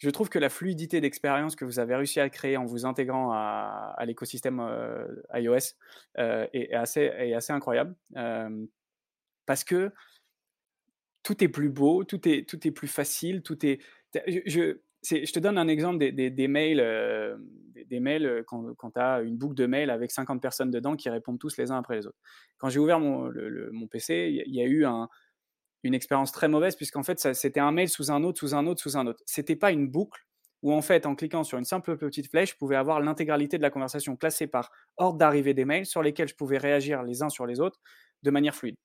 Je trouve que la fluidité d'expérience que vous avez réussi à créer en vous intégrant à, l'écosystème iOS est, assez, est assez incroyable parce que tout est plus beau, tout est, plus facile, tout est. Je, te donne un exemple des, mails, euh, des, mails euh, quand, tu as une boucle de mails avec 50 personnes dedans qui répondent tous les uns après les autres. Quand j'ai ouvert mon PC, il y, a eu un, une expérience très mauvaise puisqu'en fait, c'était un mail sous un autre, sous un autre, sous un autre. C'était pas une boucle où en fait, en cliquant sur une simple petite flèche, je pouvais avoir l'intégralité de la conversation classée par ordre d'arrivée des mails sur lesquels je pouvais réagir les uns sur les autres de manière fluide.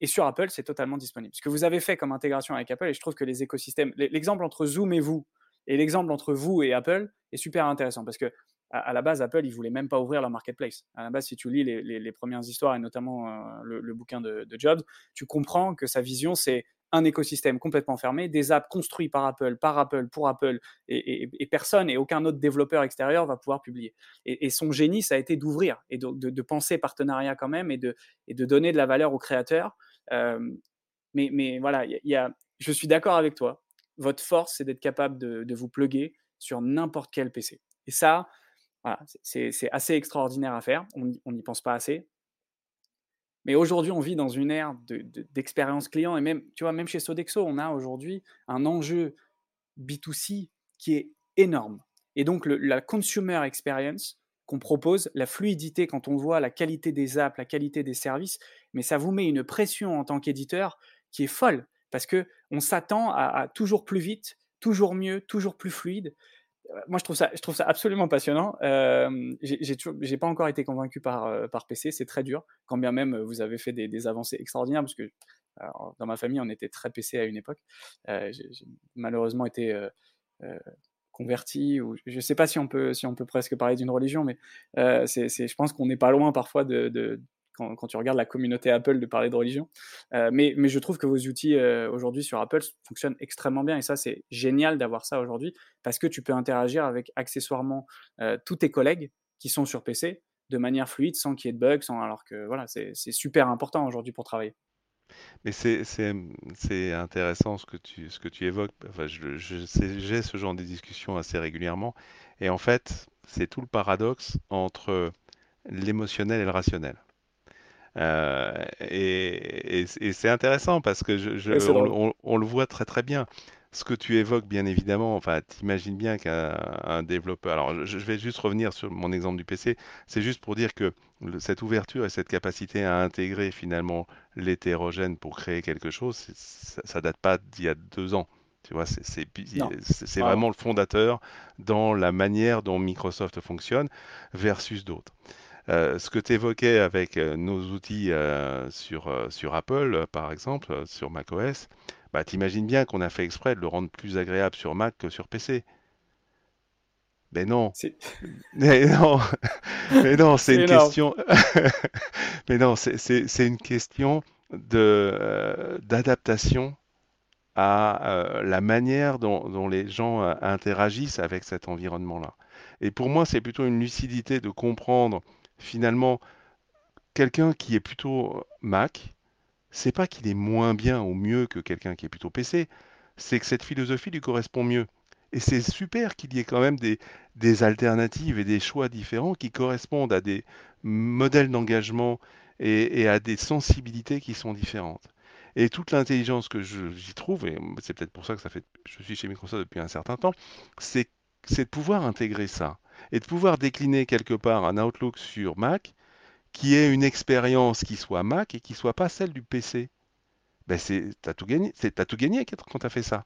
Et sur Apple, c'est totalement disponible. Ce que vous avez fait comme intégration avec Apple, et je trouve que les écosystèmes, l'exemple entre Zoom et vous, et l'exemple entre vous et Apple est super intéressant parce que à, la base, Apple, ils voulaient même pas ouvrir leur marketplace. À la base, si tu lis les, premières histoires et notamment euh, le, bouquin de, Jobs, tu comprends que sa vision, c'est un écosystème complètement fermé, des apps construits par Apple, par Apple, pour Apple, et, personne et aucun autre développeur extérieur va pouvoir publier. Et, son génie, ça a été d'ouvrir et de, de, penser partenariat quand même et de, donner de la valeur aux créateurs mais, mais voilà, y a, je suis d'accord avec toi. Votre force, c'est d'être capable de, vous pluguer sur n'importe quel PC. Et ça, c'est assez extraordinaire à faire. On n'y pense pas assez. Mais aujourd'hui, on vit dans une ère d'expérience client et même chez Sodexo, on a aujourd'hui un enjeu B2C qui est énorme. Et donc, la consumer experience, qu'on propose, la fluidité quand on voit la qualité des apps, la qualité des services, mais ça vous met une pression en tant qu'éditeur qui est folle parce que on s'attend à, toujours plus vite, toujours mieux, toujours plus fluide. Euh, moi, je trouve ça, je trouve ça absolument passionnant. Euh, j'ai pas encore été convaincu par, euh, par PC, c'est très dur, quand bien même vous avez fait des, avancées extraordinaires, parce que dans ma famille, on était très PC à une époque. j'ai malheureusement été converti ou je sais pas si on peut si on peut presque parler d'une religion mais euh, c'est, je pense qu'on n'est pas loin parfois de, quand, tu regardes la communauté Apple de parler de religion euh, mais, je trouve que vos outils euh, aujourd'hui sur Apple fonctionnent extrêmement bien et ça c'est génial d'avoir ça aujourd'hui parce que tu peux interagir avec accessoirement tous tes collègues qui sont sur PC de manière fluide sans qu'il y ait de bugs alors que voilà c'est, super important aujourd'hui pour travailler mais c'est intéressant ce que tu évoques. Enfin, j'ai ce genre de discussions assez régulièrement. Et en fait, c'est tout le paradoxe entre l'émotionnel et le rationnel. Euh, et, et, c'est intéressant parce que je, on, le voit très très bien ce que tu évoques, bien évidemment, enfin, t'imagines bien qu'un développeur. Alors, je vais juste revenir sur mon exemple du PC. C'est juste pour dire que cette ouverture et cette capacité à intégrer finalement l'hétérogène pour créer quelque chose, ça, ça date pas d'il y a deux ans. Tu vois, c'est vraiment le fondateur dans la manière dont Microsoft fonctionne versus d'autres. Euh, ce que tu évoquais avec euh, nos outils euh, sur, sur Apple, par exemple, sur macOS, bah, t'imagines bien qu'on a fait exprès de le rendre plus agréable sur Mac que sur PC. Ben non. Mais non, mais non, c'est une question. mais non, c'est une question de euh, d'adaptation à euh, la manière dont, les gens euh, interagissent avec cet environnement-là. Et pour moi, c'est plutôt une lucidité de comprendre finalement quelqu'un qui est plutôt Mac, c'est pas qu'il est moins bien ou mieux que quelqu'un qui est plutôt PC, c'est que cette philosophie lui correspond mieux. Et c'est super qu'il y ait quand même des, alternatives et des choix différents qui correspondent à des modèles d'engagement et, à des sensibilités qui sont différentes. Et toute l'intelligence que j'y trouve, et c'est peut-être pour ça que ça fait, je suis chez Microsoft depuis un certain temps, c'est de pouvoir intégrer ça et de pouvoir décliner quelque part un Outlook sur Mac qui ait une expérience qui soit Mac et qui soit pas celle du PC. Ben c'est, t'as tout gagné, c'est, t'as tout gagné quand tu as fait ça.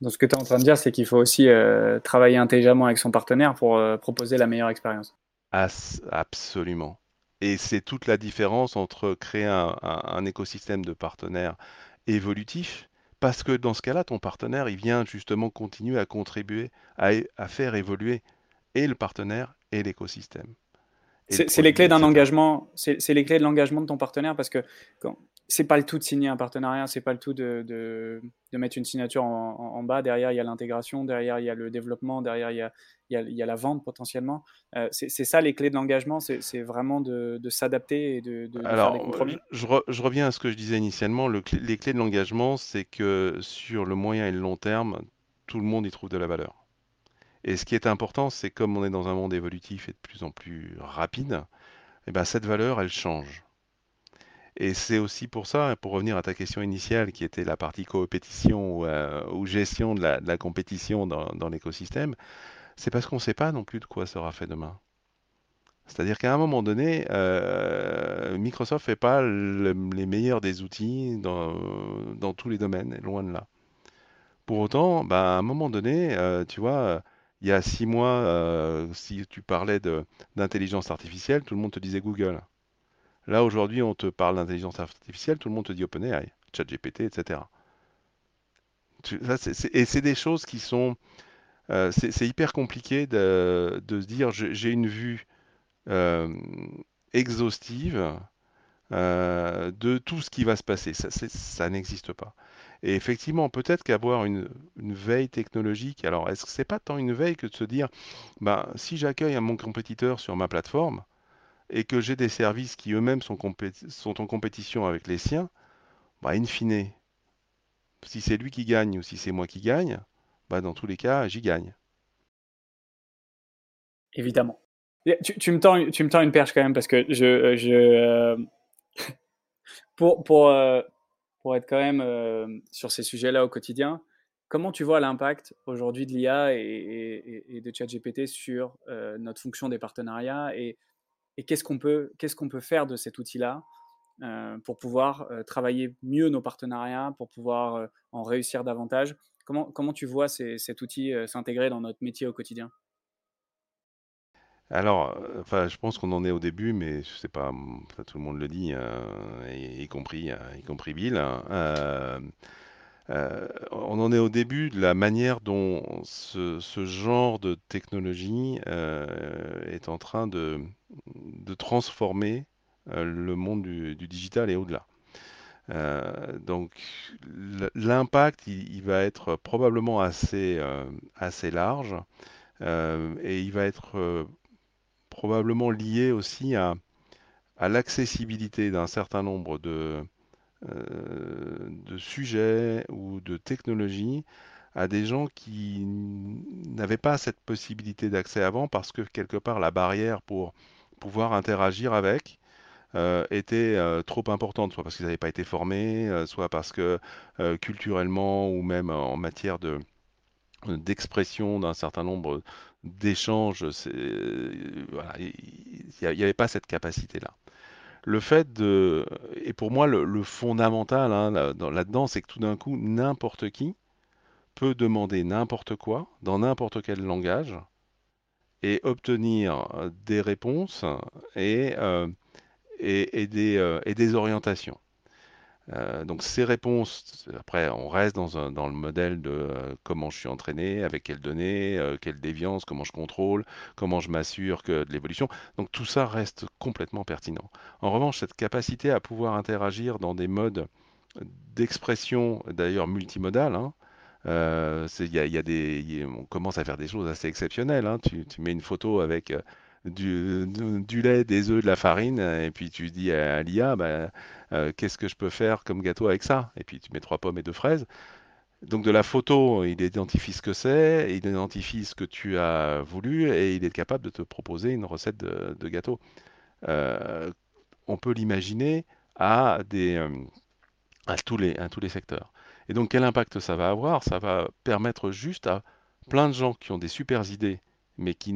Donc ce que tu es en train de dire, c'est qu'il faut aussi euh, travailler intelligemment avec son partenaire pour euh, proposer la meilleure expérience. absolument. Et c'est toute la différence entre créer un, écosystème de partenaires évolutif, parce que dans ce cas-là, ton partenaire, il vient justement continuer à contribuer à, à faire évoluer et le partenaire et l'écosystème. C'est les clés d'un engagement. C'est les clés de l'engagement de ton partenaire parce que c'est pas le tout de signer un partenariat, c'est pas le tout de, de, mettre une signature en, bas. Derrière, il y a l'intégration, derrière, il y a le développement, derrière, il y a, il y a, la vente potentiellement. Euh, c'est ça les clés de l'engagement, c'est vraiment de, s'adapter et de, faire des compromis. Je, je, reviens à ce que je disais initialement. Le, les clés de l'engagement, c'est que sur le moyen et le long terme, tout le monde y trouve de la valeur. Et ce qui est important, c'est comme on est dans un monde évolutif et de plus en plus rapide, eh ben cette valeur, elle change. Et c'est aussi pour ça, pour revenir à ta question initiale, qui était la partie coopétition ou, euh, gestion de la, compétition dans, l'écosystème, c'est parce qu'on ne sait pas non plus de quoi sera fait demain. C'est-à-dire qu'à un moment donné, euh, Microsoft fait pas les meilleurs des outils dans, dans, tous les domaines, loin de là. Pour autant, ben, à un moment donné, euh, tu vois, il y a six mois, euh, si tu parlais d'intelligence artificielle, tout le monde te disait Google. Là, aujourd'hui, on te parle d'intelligence artificielle, tout le monde te dit OpenAI, ChatGPT, etc. et c'est des choses qui sont... Euh, c'est hyper compliqué de, se dire j'ai une vue euh, exhaustive de tout ce qui va se passer. ça n'existe pas. Et effectivement, peut-être qu'avoir une, veille technologique, alors est-ce que c'est pas tant une veille que de se dire, bah, si j'accueille mon compétiteur sur ma plateforme et que j'ai des services qui eux-mêmes sont, en compétition avec les siens, bah, in fine, si c'est lui qui gagne ou si c'est moi qui gagne, bah, dans tous les cas, j'y gagne. Évidemment. Tu, me tends, tu me tends une perche quand même parce que je, je euh, pour, pour, euh, pour être quand même euh, sur ces sujets-là au quotidien, comment tu vois l'impact aujourd'hui de l'IA et, de ChatGPT sur euh, notre fonction des partenariats et, qu'est-ce qu'on peut, faire de cet outil-là euh, pour pouvoir travailler mieux nos partenariats, pour pouvoir en réussir davantage? Comment tu vois cet outil s'intégrer dans notre métier au quotidien? Alors, euh, enfin, je pense qu'on en est au début, mais je sais pas, tout le monde le dit, euh, y, compris, euh, y compris Bill. Hein. on en est au début de la manière dont ce, genre de technologie est en train de, de transformer le monde du, digital et au-delà. donc l'impact, il, va être probablement assez, assez large et il va être probablement lié aussi à, l'accessibilité d'un certain nombre de, euh, de sujets ou de technologies à des gens qui n'avaient pas cette possibilité d'accès avant parce que quelque part la barrière pour pouvoir interagir avec euh, était euh, trop importante, soit parce qu'ils n'avaient pas été formés, soit parce que culturellement ou même en matière de d'expression d'un certain nombre d'échanges, voilà, il n'y avait pas cette capacité-là. Le fait de, et pour moi le, fondamental hein, là-dedans, c'est que tout d'un coup, n'importe qui peut demander n'importe quoi dans n'importe quel langage et obtenir euh, des réponses et, euh, euh, et des orientations. Euh, donc ces réponses, après on reste dans, le modèle de euh, comment je suis entraîné, avec quelles données, euh, quelle déviance, comment je contrôle, comment je m'assure que de l'évolution. Donc tout ça reste complètement pertinent. En revanche, cette capacité à pouvoir interagir dans des modes d'expression, d'ailleurs multimodal, hein, a, y a des, on commence à faire des choses assez exceptionnelles. Hein. Tu, mets une photo avec du, lait, des œufs, de la farine, et puis tu dis à l'IA, bah, euh, qu'est-ce que je peux faire comme gâteau avec ça? Et puis tu mets trois pommes et deux fraises. Donc de la photo, il identifie ce que c'est, il identifie ce que tu as voulu, et il est capable de te proposer une recette de, gâteau. Euh, on peut l'imaginer à, euh, à, tous les, à tous les secteurs. Et donc quel impact ça va avoir? Ça va permettre juste à plein de gens qui ont des super idées, mais qui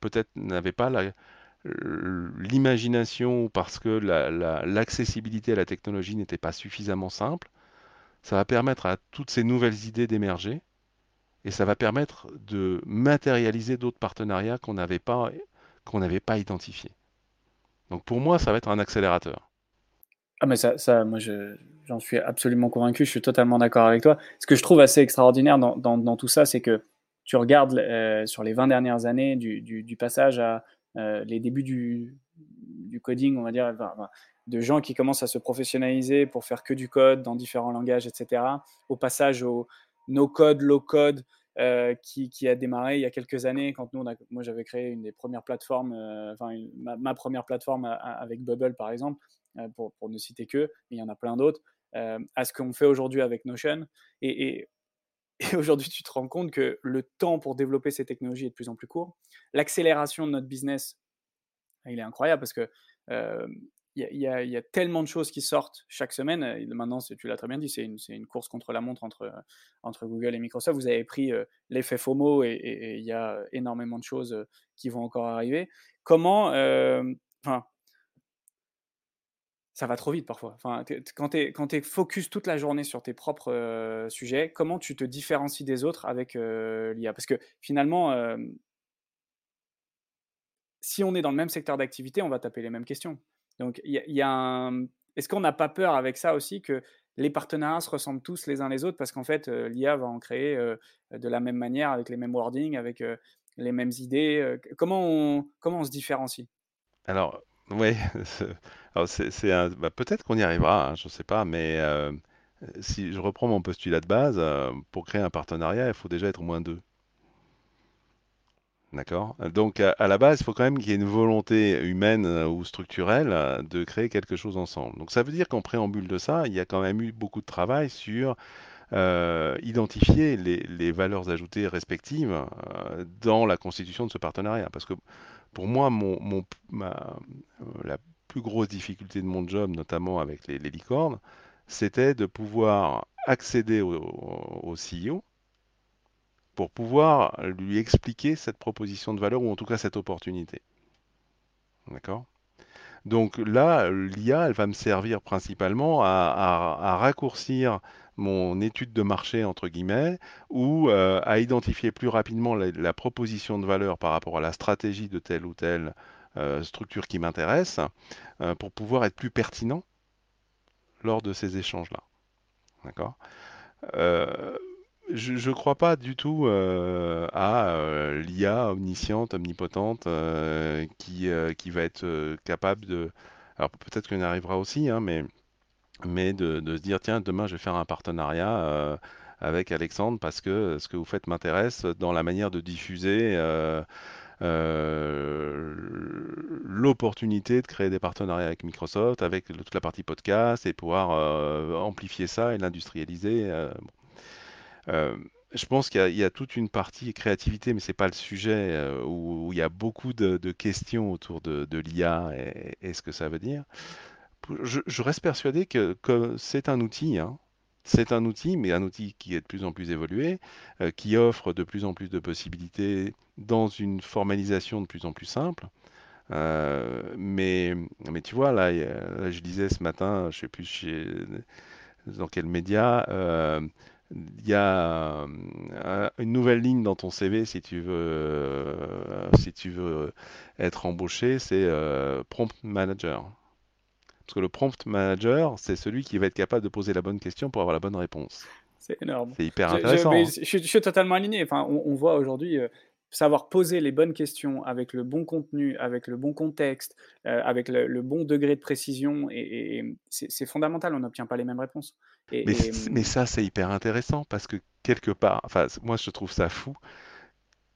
peut-être n'avaient pas l'imagination parce que l'accessibilité à la technologie n'était pas suffisamment simple. Ça va permettre à toutes ces nouvelles idées d'émerger et ça va permettre de matérialiser d'autres partenariats qu'on n'avait pas, qu'on n'avait pas identifiés. Donc pour moi, ça va être un accélérateur. Ah mais ça, moi j'en suis absolument convaincu, je suis totalement d'accord avec toi. Ce que je trouve assez extraordinaire dans tout ça, c'est que tu regardes euh, sur les 20 dernières années du, passage à euh, les débuts du, coding, on va dire, de gens qui commencent à se professionnaliser pour faire que du code dans différents langages, etc., au passage au no-code, low-code, euh, qui, a démarré il y a quelques années quand nous, moi j'avais créé une des premières plateformes, enfin ma, première plateforme avec Bubble par exemple, pour, ne citer que, mais il y en a plein d'autres, à ce qu'on fait aujourd'hui avec Notion. et, et aujourd'hui, tu te rends compte que le temps pour développer ces technologies est de plus en plus court. L'accélération de notre business, il est incroyable parce que il y, a tellement de choses qui sortent chaque semaine. maintenant, tu l'as très bien dit, c'est une, course contre la montre entre, Google et Microsoft. Vous avez pris l'effet FOMO et il y a énormément de choses qui vont encore arriver. Comment, enfin, ça va trop vite parfois. Enfin, quand tu es, focus toute la journée sur tes propres sujets, comment tu te différencies des autres avec l'IA Parce que finalement, si on est dans le même secteur d'activité, on va taper les mêmes questions. Donc, y, a un... Est-ce qu'on n'a pas peur avec ça aussi que les partenariats se ressemblent tous les uns les autres? Parce qu'en fait, l'IA va en créer de la même manière, avec les mêmes wordings, avec les mêmes idées comment, on, comment on se différencie? Alors, oui, c'est bah, peut-être qu'on y arrivera, hein, je ne sais pas, mais euh, si je reprends mon postulat de base, euh, pour créer un partenariat, il faut déjà être au moins deux. D'accord? Donc à, la base, il faut quand même qu'il y ait une volonté humaine euh, ou structurelle de créer quelque chose ensemble. Donc ça veut dire qu'en préambule de ça, il y a quand même eu beaucoup de travail sur identifier les, les valeurs ajoutées respectives dans la constitution de ce partenariat. Parce que pour moi, ma, la plus grosse difficulté de mon job, notamment avec les, licornes, c'était de pouvoir accéder au, CEO pour pouvoir lui expliquer cette proposition de valeur ou en tout cas cette opportunité. D'accord? Donc là, l'IA, elle va me servir principalement à raccourcir mon étude de marché, entre guillemets, ou euh, à identifier plus rapidement la, proposition de valeur par rapport à la stratégie de telle ou telle euh, structure qui m'intéresse, euh, pour pouvoir être plus pertinent lors de ces échanges-là. D'accord? Je ne crois pas du tout à l'IA omnisciente, omnipotente, qui, va être capable de... Alors peut-être qu'on arrivera aussi, hein, mais mais de, se dire tiens demain je vais faire un partenariat euh, avec Alexandre parce que ce que vous faites m'intéresse dans la manière de diffuser euh, euh, l'opportunité de créer des partenariats avec Microsoft, avec toute la partie podcast et pouvoir amplifier ça et l'industrialiser. je pense qu'il y, a toute une partie créativité, mais c'est pas le sujet où, il y a beaucoup de, questions autour de, l'IA et, ce que ça veut dire je, reste persuadé que, c'est un outil, hein. c'est un outil, mais un outil qui est de plus en plus évolué, euh, qui offre de plus en plus de possibilités dans une formalisation de plus en plus simple. Euh, mais, tu vois, là, je disais ce matin, je sais plus dans quel média, euh, il y a une nouvelle ligne dans ton CV si tu veux, si tu veux être embauché, c'est Prompt Manager. Parce que le prompt manager, c'est celui qui va être capable de poser la bonne question pour avoir la bonne réponse. C'est énorme. C'est hyper intéressant. Hein. Je, suis, totalement aligné. Enfin, on, voit aujourd'hui euh, savoir poser les bonnes questions avec le bon contenu, avec le bon contexte, euh, avec le, bon degré de précision, et, c'est fondamental. On n'obtient pas les mêmes réponses. mais, mais, ça, c'est hyper intéressant parce que quelque part, enfin, moi, je trouve ça fou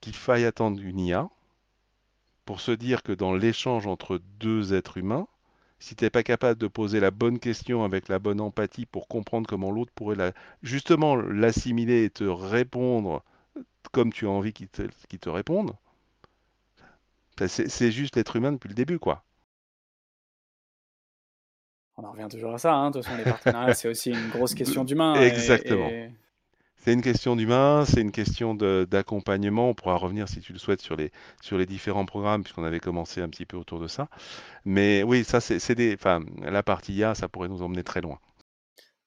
qu'il faille attendre une IA pour se dire que dans l'échange entre deux êtres humains, si tu n'es pas capable de poser la bonne question avec la bonne empathie pour comprendre comment l'autre pourrait la, justement l'assimiler et te répondre comme tu as envie qu'il te, te réponde, c'est juste l'être humain depuis le début, quoi. On en revient toujours à ça, hein. de toute façon, les partenariats, c'est aussi une grosse question d'humain. Exactement. C'est une question d'humain, c'est une question d'accompagnement. On pourra revenir, si tu le souhaites, sur les, sur les différents programmes, puisqu'on avait commencé un petit peu autour de ça. Mais oui, ça, c'est des. Enfin, la partie IA, ça pourrait nous emmener très loin.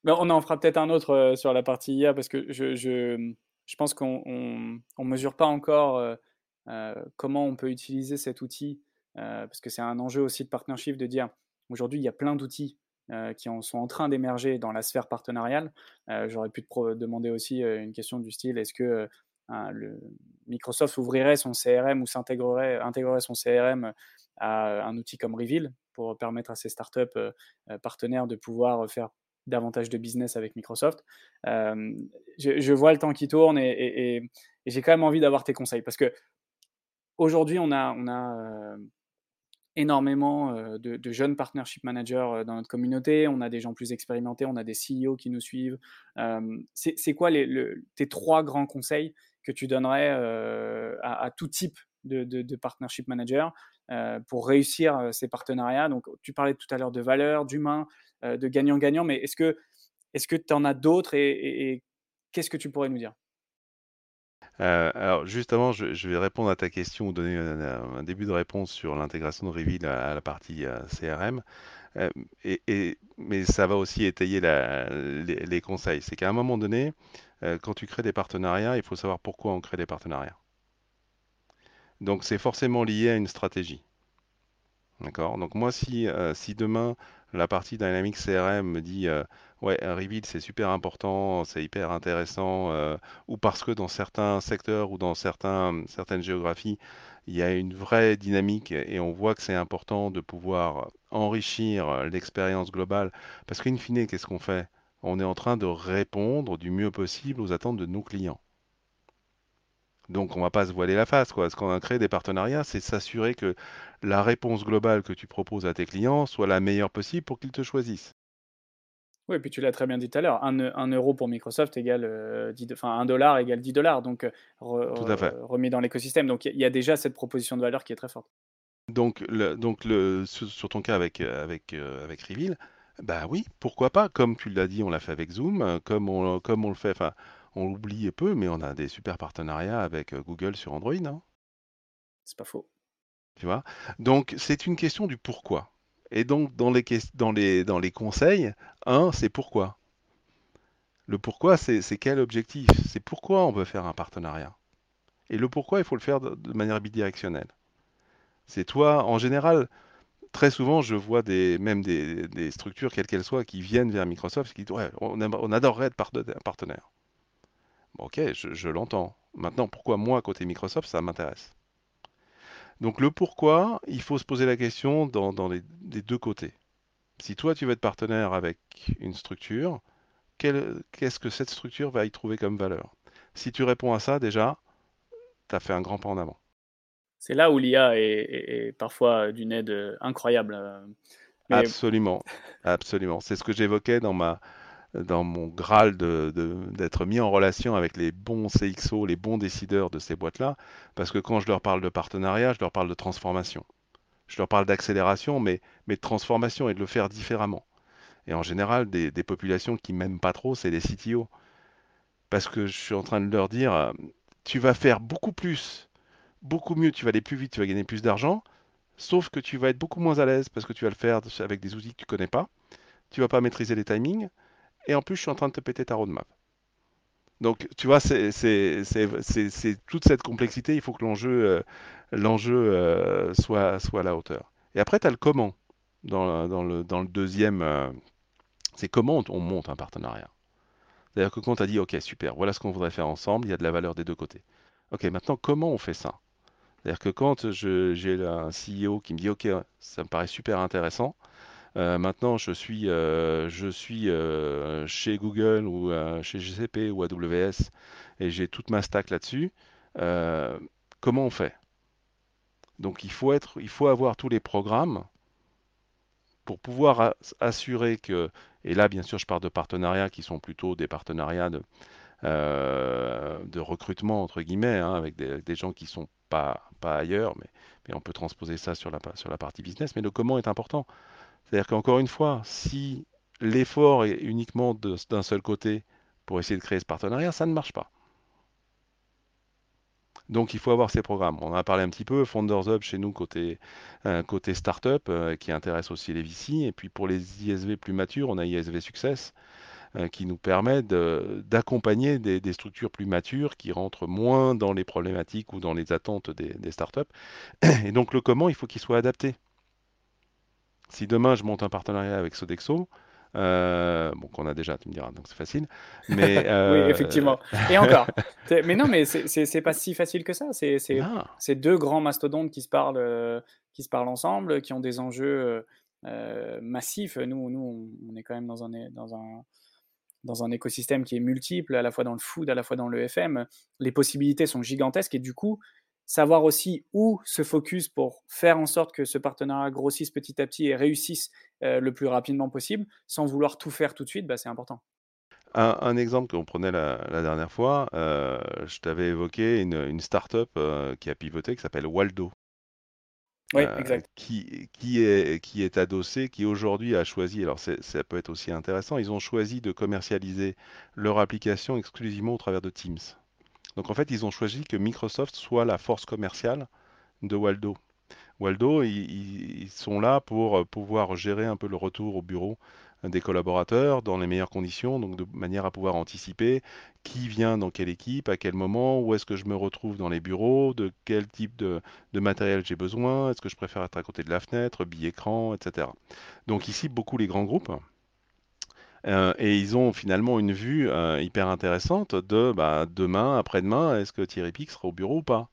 on en fera peut-être un autre euh, sur la partie IA, parce que je pense qu'on ne mesure pas encore euh, euh, comment on peut utiliser cet outil, parce que c'est un enjeu aussi de partnership de dire aujourd'hui, il y a plein d'outils euh, qui en sont en train d'émerger dans la sphère partenariale. Euh, j'aurais pu te demander aussi euh, une question du style est-ce que Microsoft ouvrirait son CRM ou s'intégrerait intégrerait son CRM à un outil comme Reveal pour permettre à ces startups partenaires de pouvoir faire davantage de business avec Microsoft? je, vois le temps qui tourne et, et j'ai quand même envie d'avoir tes conseils parce que aujourd'hui on a, on a énormément de, jeunes partnership managers dans notre communauté. On a des gens plus expérimentés, on a des CEO qui nous suivent. c'est quoi tes trois grands conseils que tu donnerais à, tout type de, partnership manager pour réussir ces partenariats? Donc, tu parlais tout à l'heure de valeur, d'humain, de gagnant-gagnant, mais est-ce que tu en as d'autres et qu'est-ce que tu pourrais nous dire? Euh, alors justement, je, je vais répondre à ta question ou donner un, début de réponse sur l'intégration de Reveal à, la partie euh, CRM. Euh, et, mais ça va aussi étayer la, les, conseils. C'est qu'à un moment donné, quand tu crées des partenariats, il faut savoir pourquoi on crée des partenariats. Donc c'est forcément lié à une stratégie. D'accord? Donc moi, si, si demain, la partie Dynamics CRM me dit Ouais, un reveal, c'est super important, c'est hyper intéressant, euh, ou parce que dans certains secteurs ou dans certaines géographies, il y a une vraie dynamique et on voit que c'est important de pouvoir enrichir l'expérience globale. Parce qu'in fine, qu'est-ce qu'on fait? On est en train de répondre du mieux possible aux attentes de nos clients. Donc on ne va pas se voiler la face, quoi. Ce qu'on a créé des partenariats, c'est s'assurer que la réponse globale que tu proposes à tes clients soit la meilleure possible pour qu'ils te choisissent. Oui, puis tu l'as très bien dit tout à l'heure, un, euro pour Microsoft égale 10, euh, enfin un dollar égale 10 dollars, donc euh, remis dans l'écosystème. Donc il y, a déjà cette proposition de valeur qui est très forte. Donc, le, donc le, sur, ton cas avec, euh, avec, avec Reveal, bah oui, pourquoi pas, comme tu l'as dit, on l'a fait avec Zoom, comme on, comme on le fait, enfin, on l'oublie peu, mais on a des super partenariats avec Google sur Android. Hein. C'est pas faux. Tu vois? Donc c'est une question du pourquoi. Et donc, dans les, dans les, dans les conseils, un, c'est pourquoi. Le pourquoi, c'est quel objectif? C'est pourquoi on veut faire un partenariat. Et le pourquoi, il faut le faire de, manière bidirectionnelle. C'est toi, en général, très souvent, je vois des, même des, des structures, quelles qu'elles soient, qui viennent vers Microsoft, qui disent ouais, on, on adorerait être partenaire. Ok, je, je l'entends. Maintenant, pourquoi moi, côté Microsoft, ça m'intéresse? Donc le pourquoi, il faut se poser la question dans, les, deux côtés. Si toi tu veux être partenaire avec une structure, qu'est-ce que cette structure va y trouver comme valeur? Si tu réponds à ça déjà, tu as fait un grand pas en avant. C'est là où l'IA est, parfois d'une aide incroyable. Absolument, absolument. C'est ce que j'évoquais dans ma, dans mon graal d'être mis en relation avec les bons CXO, les bons décideurs de ces boîtes-là, parce que quand je leur parle de partenariat, je leur parle de transformation. Je leur parle d'accélération, mais, de transformation et de le faire différemment. Et en général, des, populations qui m'aiment pas trop, c'est les CTO. Parce que je suis en train de leur dire, euh, tu vas faire beaucoup plus, beaucoup mieux, tu vas aller plus vite, tu vas gagner plus d'argent, sauf que tu vas être beaucoup moins à l'aise parce que tu vas le faire avec des outils que tu connais pas, tu vas pas maîtriser les timings, et en plus, je suis en train de te péter ta roadmap. Donc, tu vois, c'est toute cette complexité. Il faut que l'enjeu euh, l'enjeu euh, soit, à la hauteur. Et après, tu as le comment. dans, le, dans le deuxième, c'est comment on monte un partenariat? C'est-à-dire que quand tu as dit, OK, super, voilà ce qu'on voudrait faire ensemble, il y a de la valeur des deux côtés. OK, maintenant, comment on fait ça? C'est-à-dire que quand j'ai un CEO qui me dit, OK, ça me paraît super intéressant, euh, maintenant je suis, euh, euh, chez Google ou chez GCP ou AWS et j'ai toute ma stack là-dessus, comment on fait? Donc il faut, avoir tous les programmes pour pouvoir assurer que, et là bien sûr je parle de partenariats qui sont plutôt des partenariats de, recrutement entre guillemets, hein, avec des, gens qui sont pas, ailleurs, mais, on peut transposer ça sur la partie business, mais le comment est important. C'est-à-dire qu'encore une fois, si l'effort est uniquement d'un seul côté pour essayer de créer ce partenariat, ça ne marche pas. Donc il faut avoir ces programmes. On en a parlé un petit peu, Founders Hub chez nous côté, euh, côté startup euh, qui intéresse aussi les VC. Et puis pour les ISV plus matures, on a ISV Success euh, qui nous permet d'accompagner des, structures plus matures qui rentrent moins dans les problématiques ou dans les attentes des, des startups. Et donc le comment, il faut qu'il soit adapté. Si demain je monte un partenariat avec Sodexo, euh, bon, qu'on a déjà, tu me diras, donc c'est facile. Mais, oui, euh, effectivement. Et encore. mais non, mais c'est pas si facile que ça. C'est deux grands mastodontes qui se parlent, euh, qui se parlent ensemble, qui ont des enjeux massifs. Nous, nous, on est quand même dans un, dans un dans un écosystème qui est multiple, à la fois dans le food, à la fois dans le FM. Les possibilités sont gigantesques et du coup, savoir aussi où se focus pour faire en sorte que ce partenariat grossisse petit à petit et réussisse euh, le plus rapidement possible, sans vouloir tout faire tout de suite, bah, c'est important. Un, exemple qu'on prenait la, dernière fois, euh, je t'avais évoqué une, une start-up euh, qui a pivoté qui s'appelle Waldo. Oui, exact. Qui, qui, est, qui est adossé, qui aujourd'hui a choisi, alors ça peut être aussi intéressant, ils ont choisi de commercialiser leur application exclusivement au travers de Teams. Donc en fait, ils ont choisi que Microsoft soit la force commerciale de Waldo. Waldo, ils, sont là pour euh, pouvoir gérer un peu le retour au bureau euh, des collaborateurs dans les meilleures conditions, donc de manière à pouvoir anticiper qui vient dans quelle équipe, à quel moment, où est-ce que je me retrouve dans les bureaux, de quel type de, matériel j'ai besoin, est-ce que je préfère être à côté de la fenêtre, bille écran, etc. Donc ici, beaucoup les grands groupes euh, et ils ont finalement une vue euh, hyper intéressante de bah, demain, après-demain, est-ce que Thierry Pic sera au bureau ou pas?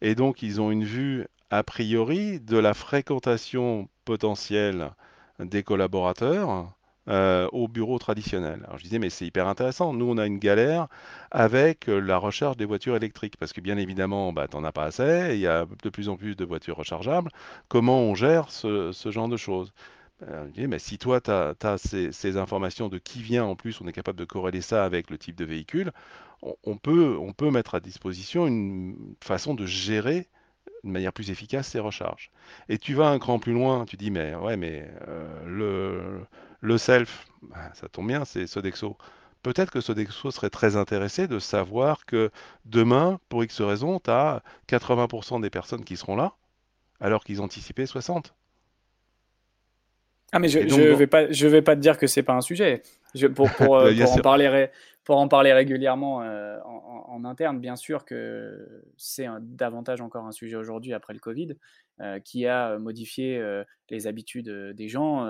Et donc, ils ont une vue a priori de la fréquentation potentielle des collaborateurs euh, au bureau traditionnel. Alors je disais, mais c'est hyper intéressant. Nous, on a une galère avec la recharge des voitures électriques, parce que bien évidemment, bah, tu n'en as pas assez, il y a de plus en plus de voitures rechargeables. Comment on gère ce genre de choses? Euh, mais si toi, tu as, ces, informations de qui vient, en plus, on est capable de corréler ça avec le type de véhicule, on, peut, on peut mettre à disposition une façon de gérer de manière plus efficace ces recharges. Et tu vas un cran plus loin, tu dis, mais ouais, mais euh, le, le self, bah, ça tombe bien, c'est Sodexo. Peut-être que Sodexo serait très intéressé de savoir que demain, pour X raison, tu as 80% des personnes qui seront là, alors qu'ils anticipaient 60. Ah mais je ne vais pas je vais pas te dire que c'est pas un sujet. Je, pour, pour, euh, pour en parler pour en parler régulièrement euh, en, interne, bien sûr que c'est davantage encore un sujet aujourd'hui après le Covid, euh, qui a modifié les habitudes des gens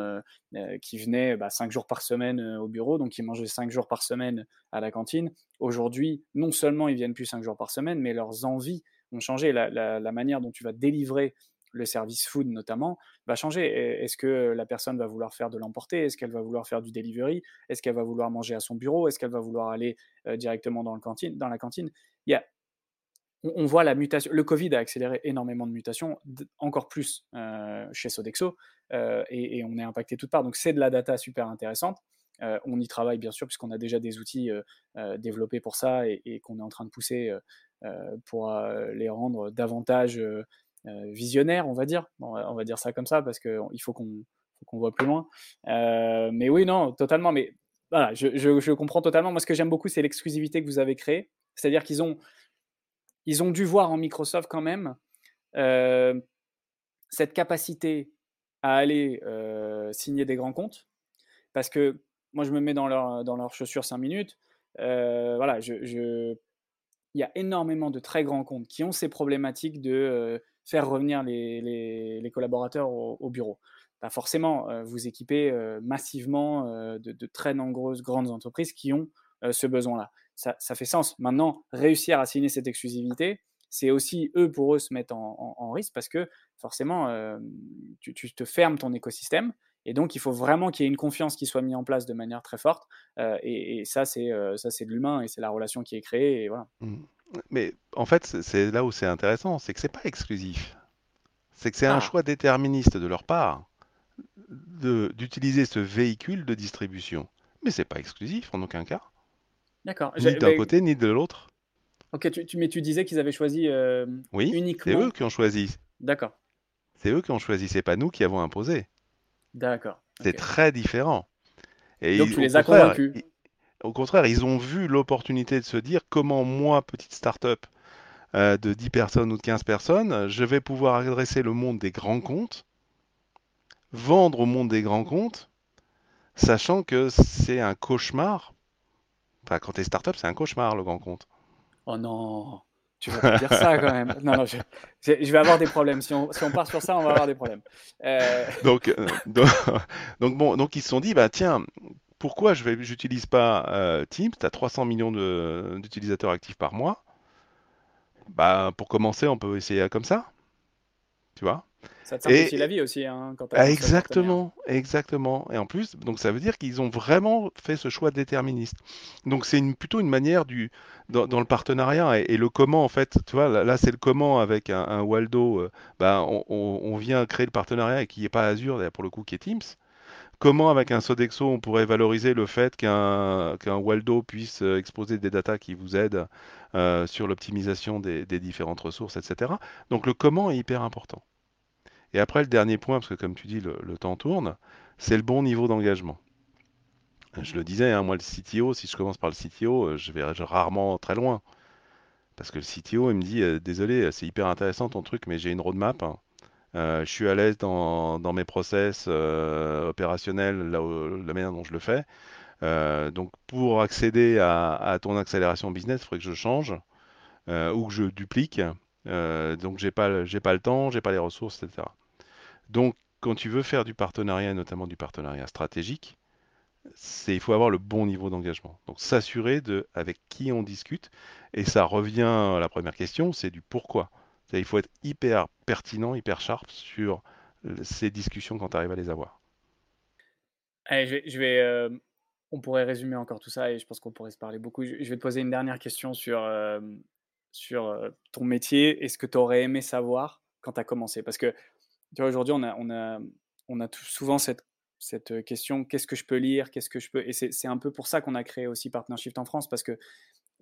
qui venaient bah, cinq jours par semaine au bureau, donc qui mangeaient cinq jours par semaine à la cantine. Aujourd'hui, non seulement ils viennent plus cinq jours par semaine, mais leurs envies ont changé. La, la, la manière dont tu vas délivrer le service food notamment, va changer. Est-ce que la personne va vouloir faire de l'emporter? Est-ce qu'elle va vouloir faire du delivery? Est-ce qu'elle va vouloir manger à son bureau? Est-ce qu'elle va vouloir aller directement dans, le cantine, dans la cantine? Il on, voit la mutation. Le Covid a accéléré énormément de mutations, encore plus chez Sodexo, et, on est impacté toutes parts. Donc c'est de la data super intéressante. on y travaille bien sûr puisqu'on a déjà des outils développés pour ça et, qu'on est en train de pousser pour les rendre davantage visionnaire, on va dire. on va dire ça comme ça parce qu'il faut qu'on voit plus loin. Euh, mais oui, non, totalement. Mais voilà, je, comprends totalement. Moi, ce que j'aime beaucoup, c'est l'exclusivité que vous avez créée. C'est-à-dire qu'ils ont, ils ont dû voir en Microsoft quand même euh, cette capacité à aller signer des grands comptes. Parce que moi, je me mets dans, dans leurs chaussures 5 minutes. voilà, je, il y a énormément de très grands comptes qui ont ces problématiques de faire revenir les, collaborateurs au, bureau. bah, forcément, vous équipez massivement de, très nombreuses grandes entreprises qui ont ce besoin-là. Ça, fait sens. Maintenant, réussir à signer cette exclusivité, c'est aussi eux pour eux se mettre en, risque parce que forcément, tu, te fermes ton écosystème et donc il faut vraiment qu'il y ait une confiance qui soit mise en place de manière très forte. et, ça, c'est ça, c'est de l'humain et c'est la relation qui est créée. Et voilà. Mmh. Mais en fait, c'est là où c'est intéressant, c'est que c'est pas exclusif. C'est que c'est un ah. choix déterministe de leur part d'utiliser ce véhicule de distribution. Mais c'est pas exclusif en aucun cas. D'accord. Ni d'un côté ni de l'autre. Ok, tu, mais tu disais qu'ils avaient choisi euh, oui, uniquement. C'est eux qui ont choisi. D'accord. C'est eux qui ont choisi, c'est pas nous qui avons imposé. D'accord. C'est très différent. Et Donc tu les as convaincus. Au contraire, ils ont vu l'opportunité de se dire comment moi, petite start-up euh, de 10 personnes ou de 15 personnes, je vais pouvoir adresser le monde des grands comptes vendre au monde des grands comptes, sachant que c'est un cauchemar. Enfin, quand tu es startup, c'est un cauchemar le grand compte. Oh non, tu vas pas dire ça quand même. Non, non, je, vais avoir des problèmes. Si on, part sur ça, on va avoir des problèmes. Euh, donc, euh, donc, bon, donc ils se sont dit, bah tiens, pourquoi je n'utilise pas euh, Teams? Tu as 300 millions d'utilisateurs actifs par mois. Bah, pour commencer, on peut essayer comme ça. Tu vois? Ça te simplifie la vie aussi. Hein, quand ah, exactement, exactement. Et en plus, donc ça veut dire qu'ils ont vraiment fait ce choix déterministe. Donc c'est une, plutôt une manière du dans, le partenariat et, le comment en fait. Tu vois, là, c'est le comment avec un, Waldo. Euh, bah, on, vient créer le partenariat et qui n'est pas Azure pour le coup qui est Teams. Comment avec un Sodexo on pourrait valoriser le fait qu'un qu'un Waldo puisse euh, exposer des datas qui vous aident euh, sur l'optimisation des, différentes ressources, etc. Donc le comment est hyper important. Et après, le dernier point, parce que comme tu dis, le, temps tourne, c'est le bon niveau d'engagement. Je le disais, hein, moi, le CTO, si je commence par le CTO, euh, je vais rarement très loin. Parce que le CTO, il me dit, désolé, c'est hyper intéressant ton truc, mais j'ai une roadmap. Hein. Euh, je suis à l'aise dans, mes process opérationnels, la manière dont je le fais. donc, pour accéder à, ton accélération business, il faudrait que je change ou que je duplique. donc, j'ai pas, j'ai pas le temps, j'ai pas les ressources, etc. Donc, quand tu veux faire du partenariat, notamment du partenariat stratégique, il faut avoir le bon niveau d'engagement. Donc, s'assurer de avec qui on discute. Et ça revient à la première question, c'est du pourquoi. Il faut être hyper pertinent, hyper sharp sur ces discussions quand tu arrives à les avoir. Allez, je vais, euh, on pourrait résumer encore tout ça et je pense qu'on pourrait se parler beaucoup. Je, vais te poser une dernière question sur, euh, sur euh, ton métier et ce que tu aurais aimé savoir quand tu as commencé. Parce que aujourd'hui, on a, on a, on a souvent cette, cette question qu'est-ce que je peux lire Qu'est-ce que je peux. Et c'est un peu pour ça qu'on a créé aussi Partnership en France, parce que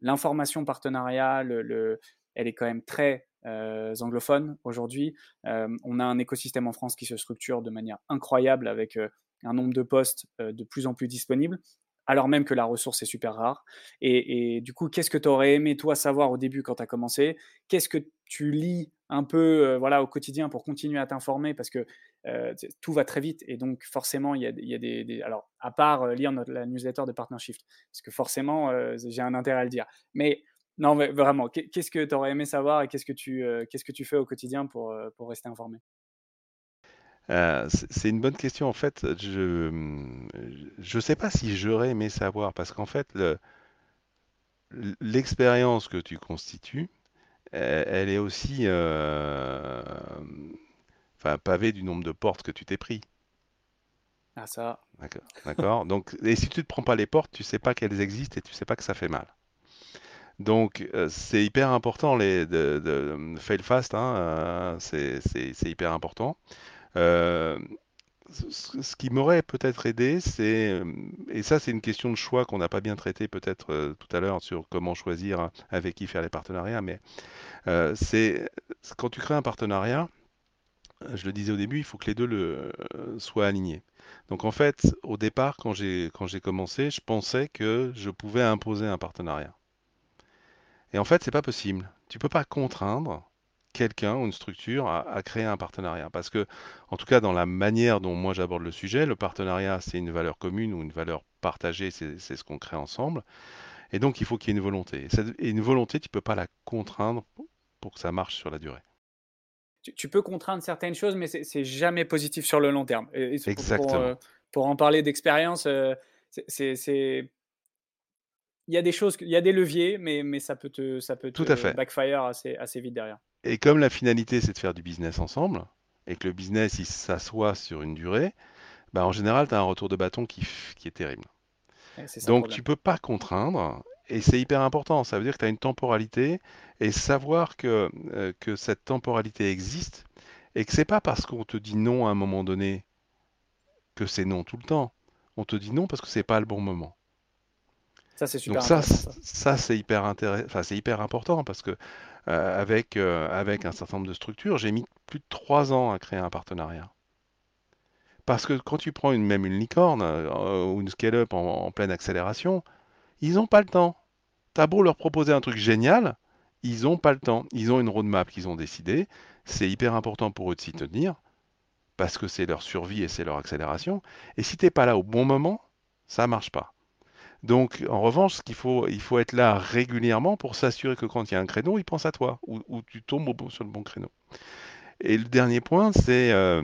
l'information partenariale, le, elle est quand même très euh, anglophone aujourd'hui. Euh, on a un écosystème en France qui se structure de manière incroyable avec euh, un nombre de postes de plus en plus disponibles alors même que la ressource est super rare. Et, du coup, qu'est-ce que tu aurais aimé, toi, savoir au début quand tu as commencé? Qu'est-ce que tu lis un peu voilà, au quotidien pour continuer à t'informer? Parce que tout va très vite. Et donc, forcément, il y a, y a des, Alors, à part lire la newsletter de Partnership, parce que forcément, j'ai un intérêt à le dire. Mais non, mais vraiment, qu'est-ce que tu aurais aimé savoir et qu'est-ce que tu, qu'est-ce que tu fais au quotidien pour, pour rester informé? Euh, c'est une bonne question. En fait, je ne sais pas si j'aurais aimé savoir, parce qu'en fait, l'expérience que tu constitues, elle, est aussi euh, enfin, pavée du nombre de portes que tu t'es pris. Ah ça. D'accord. Donc, et si tu ne te prends pas les portes, tu sais pas qu'elles existent et tu sais pas que ça fait mal. Donc, euh, c'est hyper important les, de, de fail fast, hein, c'est hyper important. Euh, ce qui m'aurait peut-être aidé, c'est, et ça c'est une question de choix qu'on n'a pas bien traité peut-être euh, tout à l'heure sur comment choisir avec qui faire les partenariats, mais euh, c'est quand tu crées un partenariat, je le disais au début, il faut que les deux soient alignés. Donc en fait, au départ, quand j'ai commencé, je pensais que je pouvais imposer un partenariat. Et en fait, c'est pas possible. Tu peux pas contraindre quelqu'un ou une structure à, créer un partenariat. Parce que, en tout cas, dans la manière dont moi j'aborde le sujet, le partenariat, c'est une valeur commune ou une valeur partagée, c'est ce qu'on crée ensemble. Et donc, il faut qu'il y ait une volonté. Et une volonté, tu ne peux pas la contraindre pour que ça marche sur la durée. tu, peux contraindre certaines choses, mais c'est jamais positif sur le long terme. Exactement. Pour, en parler d'expérience, c'est il y a des choses, il y a des leviers, mais, mais ça peut te, ça peut Tout à fait. backfire assez, assez vite derrière. Et comme la finalité, c'est de faire du business ensemble, et que le business, il s'assoit sur une durée, bah, en général, tu as un retour de bâton qui, qui est terrible. Donc, tu peux pas contraindre, et c'est hyper important. Ça veut dire que tu as une temporalité, et savoir que, euh, que cette temporalité existe, et que c'est pas parce qu'on te dit non à un moment donné que c'est non tout le temps. On te dit non parce que c'est pas le bon moment. Ça, c'est super Donc ça, ça, c'est hyper intéressant. Enfin, c'est hyper important parce que euh, avec, euh, avec un certain nombre de structures, j'ai mis plus de trois ans à créer un partenariat. Parce que quand tu prends une, même une licorne euh, ou une scale-up en, pleine accélération, ils n'ont pas le temps. T'as beau leur proposer un truc génial, ils n'ont pas le temps. Ils ont une roadmap qu'ils ont décidé. C'est hyper important pour eux de s'y tenir parce que c'est leur survie et c'est leur accélération. Et si tu n'es pas là au bon moment, ça marche pas. Donc, en revanche, il faut être là régulièrement pour s'assurer que quand il y a un créneau, il pense à toi ou, tu tombes sur le bon créneau. Et le dernier point, c'est, euh,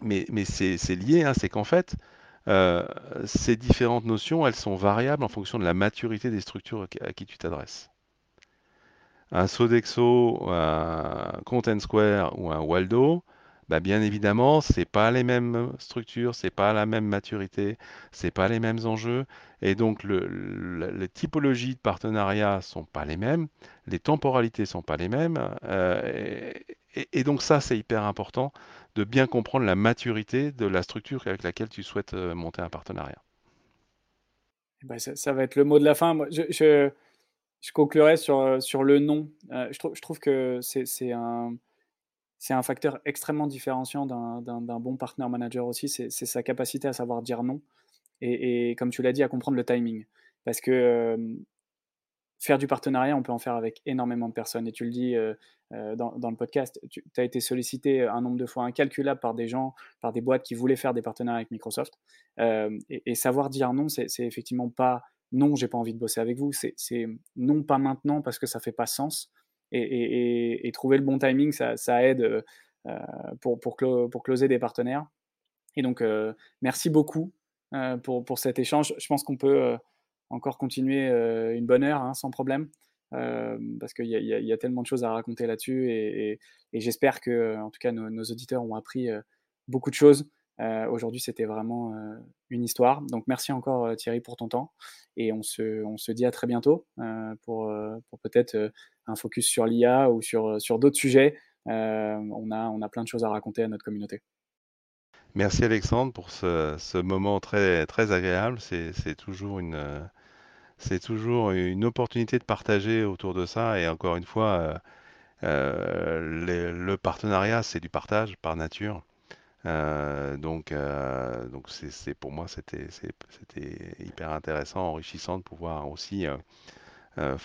mais, c'est lié, hein, c'est qu'en fait, euh, ces différentes notions, elles sont variables en fonction de la maturité des structures à qui tu t'adresses. Un Sodexo, un Content Square ou un Waldo, bah, bien évidemment, c'est pas les mêmes structures, c'est pas la même maturité, c'est pas les mêmes enjeux, et donc les typologies de partenariat sont pas les mêmes, les temporalités sont pas les mêmes, euh, et, donc ça, c'est hyper important de bien comprendre la maturité de la structure avec laquelle tu souhaites euh, monter un partenariat. Eh ben, ça, va être le mot de la fin. je, je, conclurai sur, sur le nom. Euh, je trouve que c'est un c'est un facteur extrêmement différenciant d'un bon partner manager aussi, c'est sa capacité à savoir dire non et, comme tu l'as dit, à comprendre le timing. Parce que faire du partenariat, on peut en faire avec énormément de personnes. Et tu le dis dans, le podcast, tu as été sollicité un nombre de fois incalculable par des gens, par des boîtes qui voulaient faire des partenariats avec Microsoft. Et, et, savoir dire non, c'est effectivement pas non, j'ai pas envie de bosser avec vous, c'est non, pas maintenant parce que ça fait pas sens et, trouver le bon timing, ça, aide euh, euh, pour, pour, closer des partenaires. Et donc, euh, merci beaucoup pour, pour, cet échange. Je pense qu'on peut encore continuer une bonne heure hein, sans problème. parce qu'il y, y, a tellement de choses à raconter là-dessus et, j'espère que, en tout cas, nos, auditeurs ont appris beaucoup de choses. Aujourd'hui, c'était vraiment une histoire. Donc, merci encore Thierry pour ton temps et on se, dit à très bientôt pour, peut-être un focus sur l'IA ou sur, euh, d'autres sujets. Euh, on, a, plein de choses à raconter à notre communauté. Merci Alexandre pour ce, moment très, agréable. C'est toujours une opportunité de partager autour de ça. Et encore une fois, euh, le partenariat, c'est du partage par nature. Donc, donc c'est pour moi, c'était hyper intéressant, enrichissant de pouvoir aussi euh,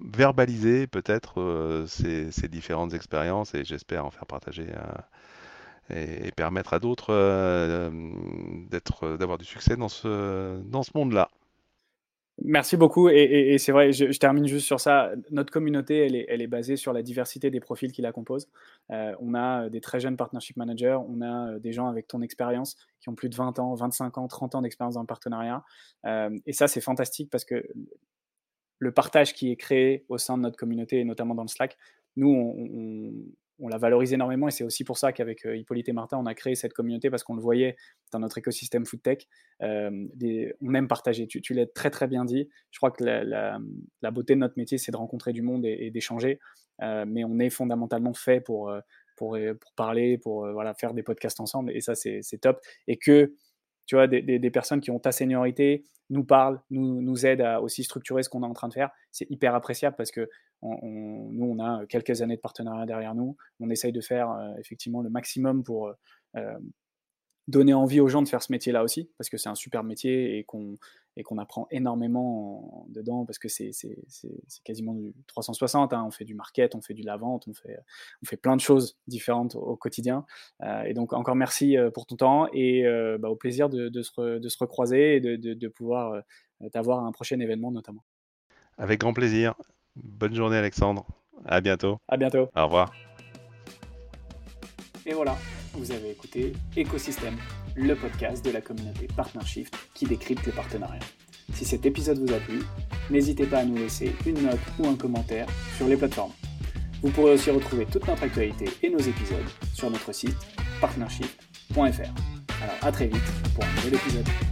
verbaliser peut-être euh, ces, différentes expériences et j'espère en faire partager euh, et, permettre à d'autres d'être, d'avoir du succès dans ce, dans ce monde-là. Merci beaucoup. Et, c'est vrai, je, termine juste sur ça. Notre communauté, elle est, basée sur la diversité des profils qui la composent. on a des très jeunes partnership managers, on a des gens avec ton expérience qui ont plus de 20 ans, 25 ans, 30 ans d'expérience dans le partenariat. et ça, c'est fantastique parce que le partage qui est créé au sein de notre communauté, et notamment dans le Slack, nous, on, la valorise énormément et c'est aussi pour ça qu'avec euh, Hippolyte et Martin, on a créé cette communauté parce qu'on le voyait dans notre écosystème foodtech. Euh, on aime partager. Tu, l'as très très bien dit. Je crois que la, beauté de notre métier, c'est de rencontrer du monde et, d'échanger. Euh, mais on est fondamentalement fait pour, pour, parler, pour voilà, faire des podcasts ensemble et ça, c'est top. Et que tu vois, des, personnes qui ont ta seniorité nous parlent, nous, nous aident à aussi structurer ce qu'on est en train de faire. C'est hyper appréciable parce que nous, on a quelques années de partenariat derrière nous. On essaye de faire euh, effectivement le maximum pour euh, donner envie aux gens de faire ce métier-là aussi, parce que c'est un super métier et qu'on et qu'on apprend énormément dedans, parce que c'est quasiment du 360. Hein. On fait du market, on fait du la vente, on fait, on fait plein de choses différentes au, quotidien. Euh, et donc encore merci euh, pour ton temps et euh, bah, au plaisir de, de, se de, se recroiser et de, de pouvoir t'avoir un prochain événement notamment. Avec grand plaisir. Bonne journée Alexandre. À bientôt. À bientôt. Au revoir. Et voilà, vous avez écouté Écosystème, le podcast de la communauté Partnershift qui décrypte les partenariats. Si cet épisode vous a plu, n'hésitez pas à nous laisser une note ou un commentaire sur les plateformes. Vous pourrez aussi retrouver toute notre actualité et nos épisodes sur notre site partnershift.fr. Alors à très vite pour un nouvel épisode.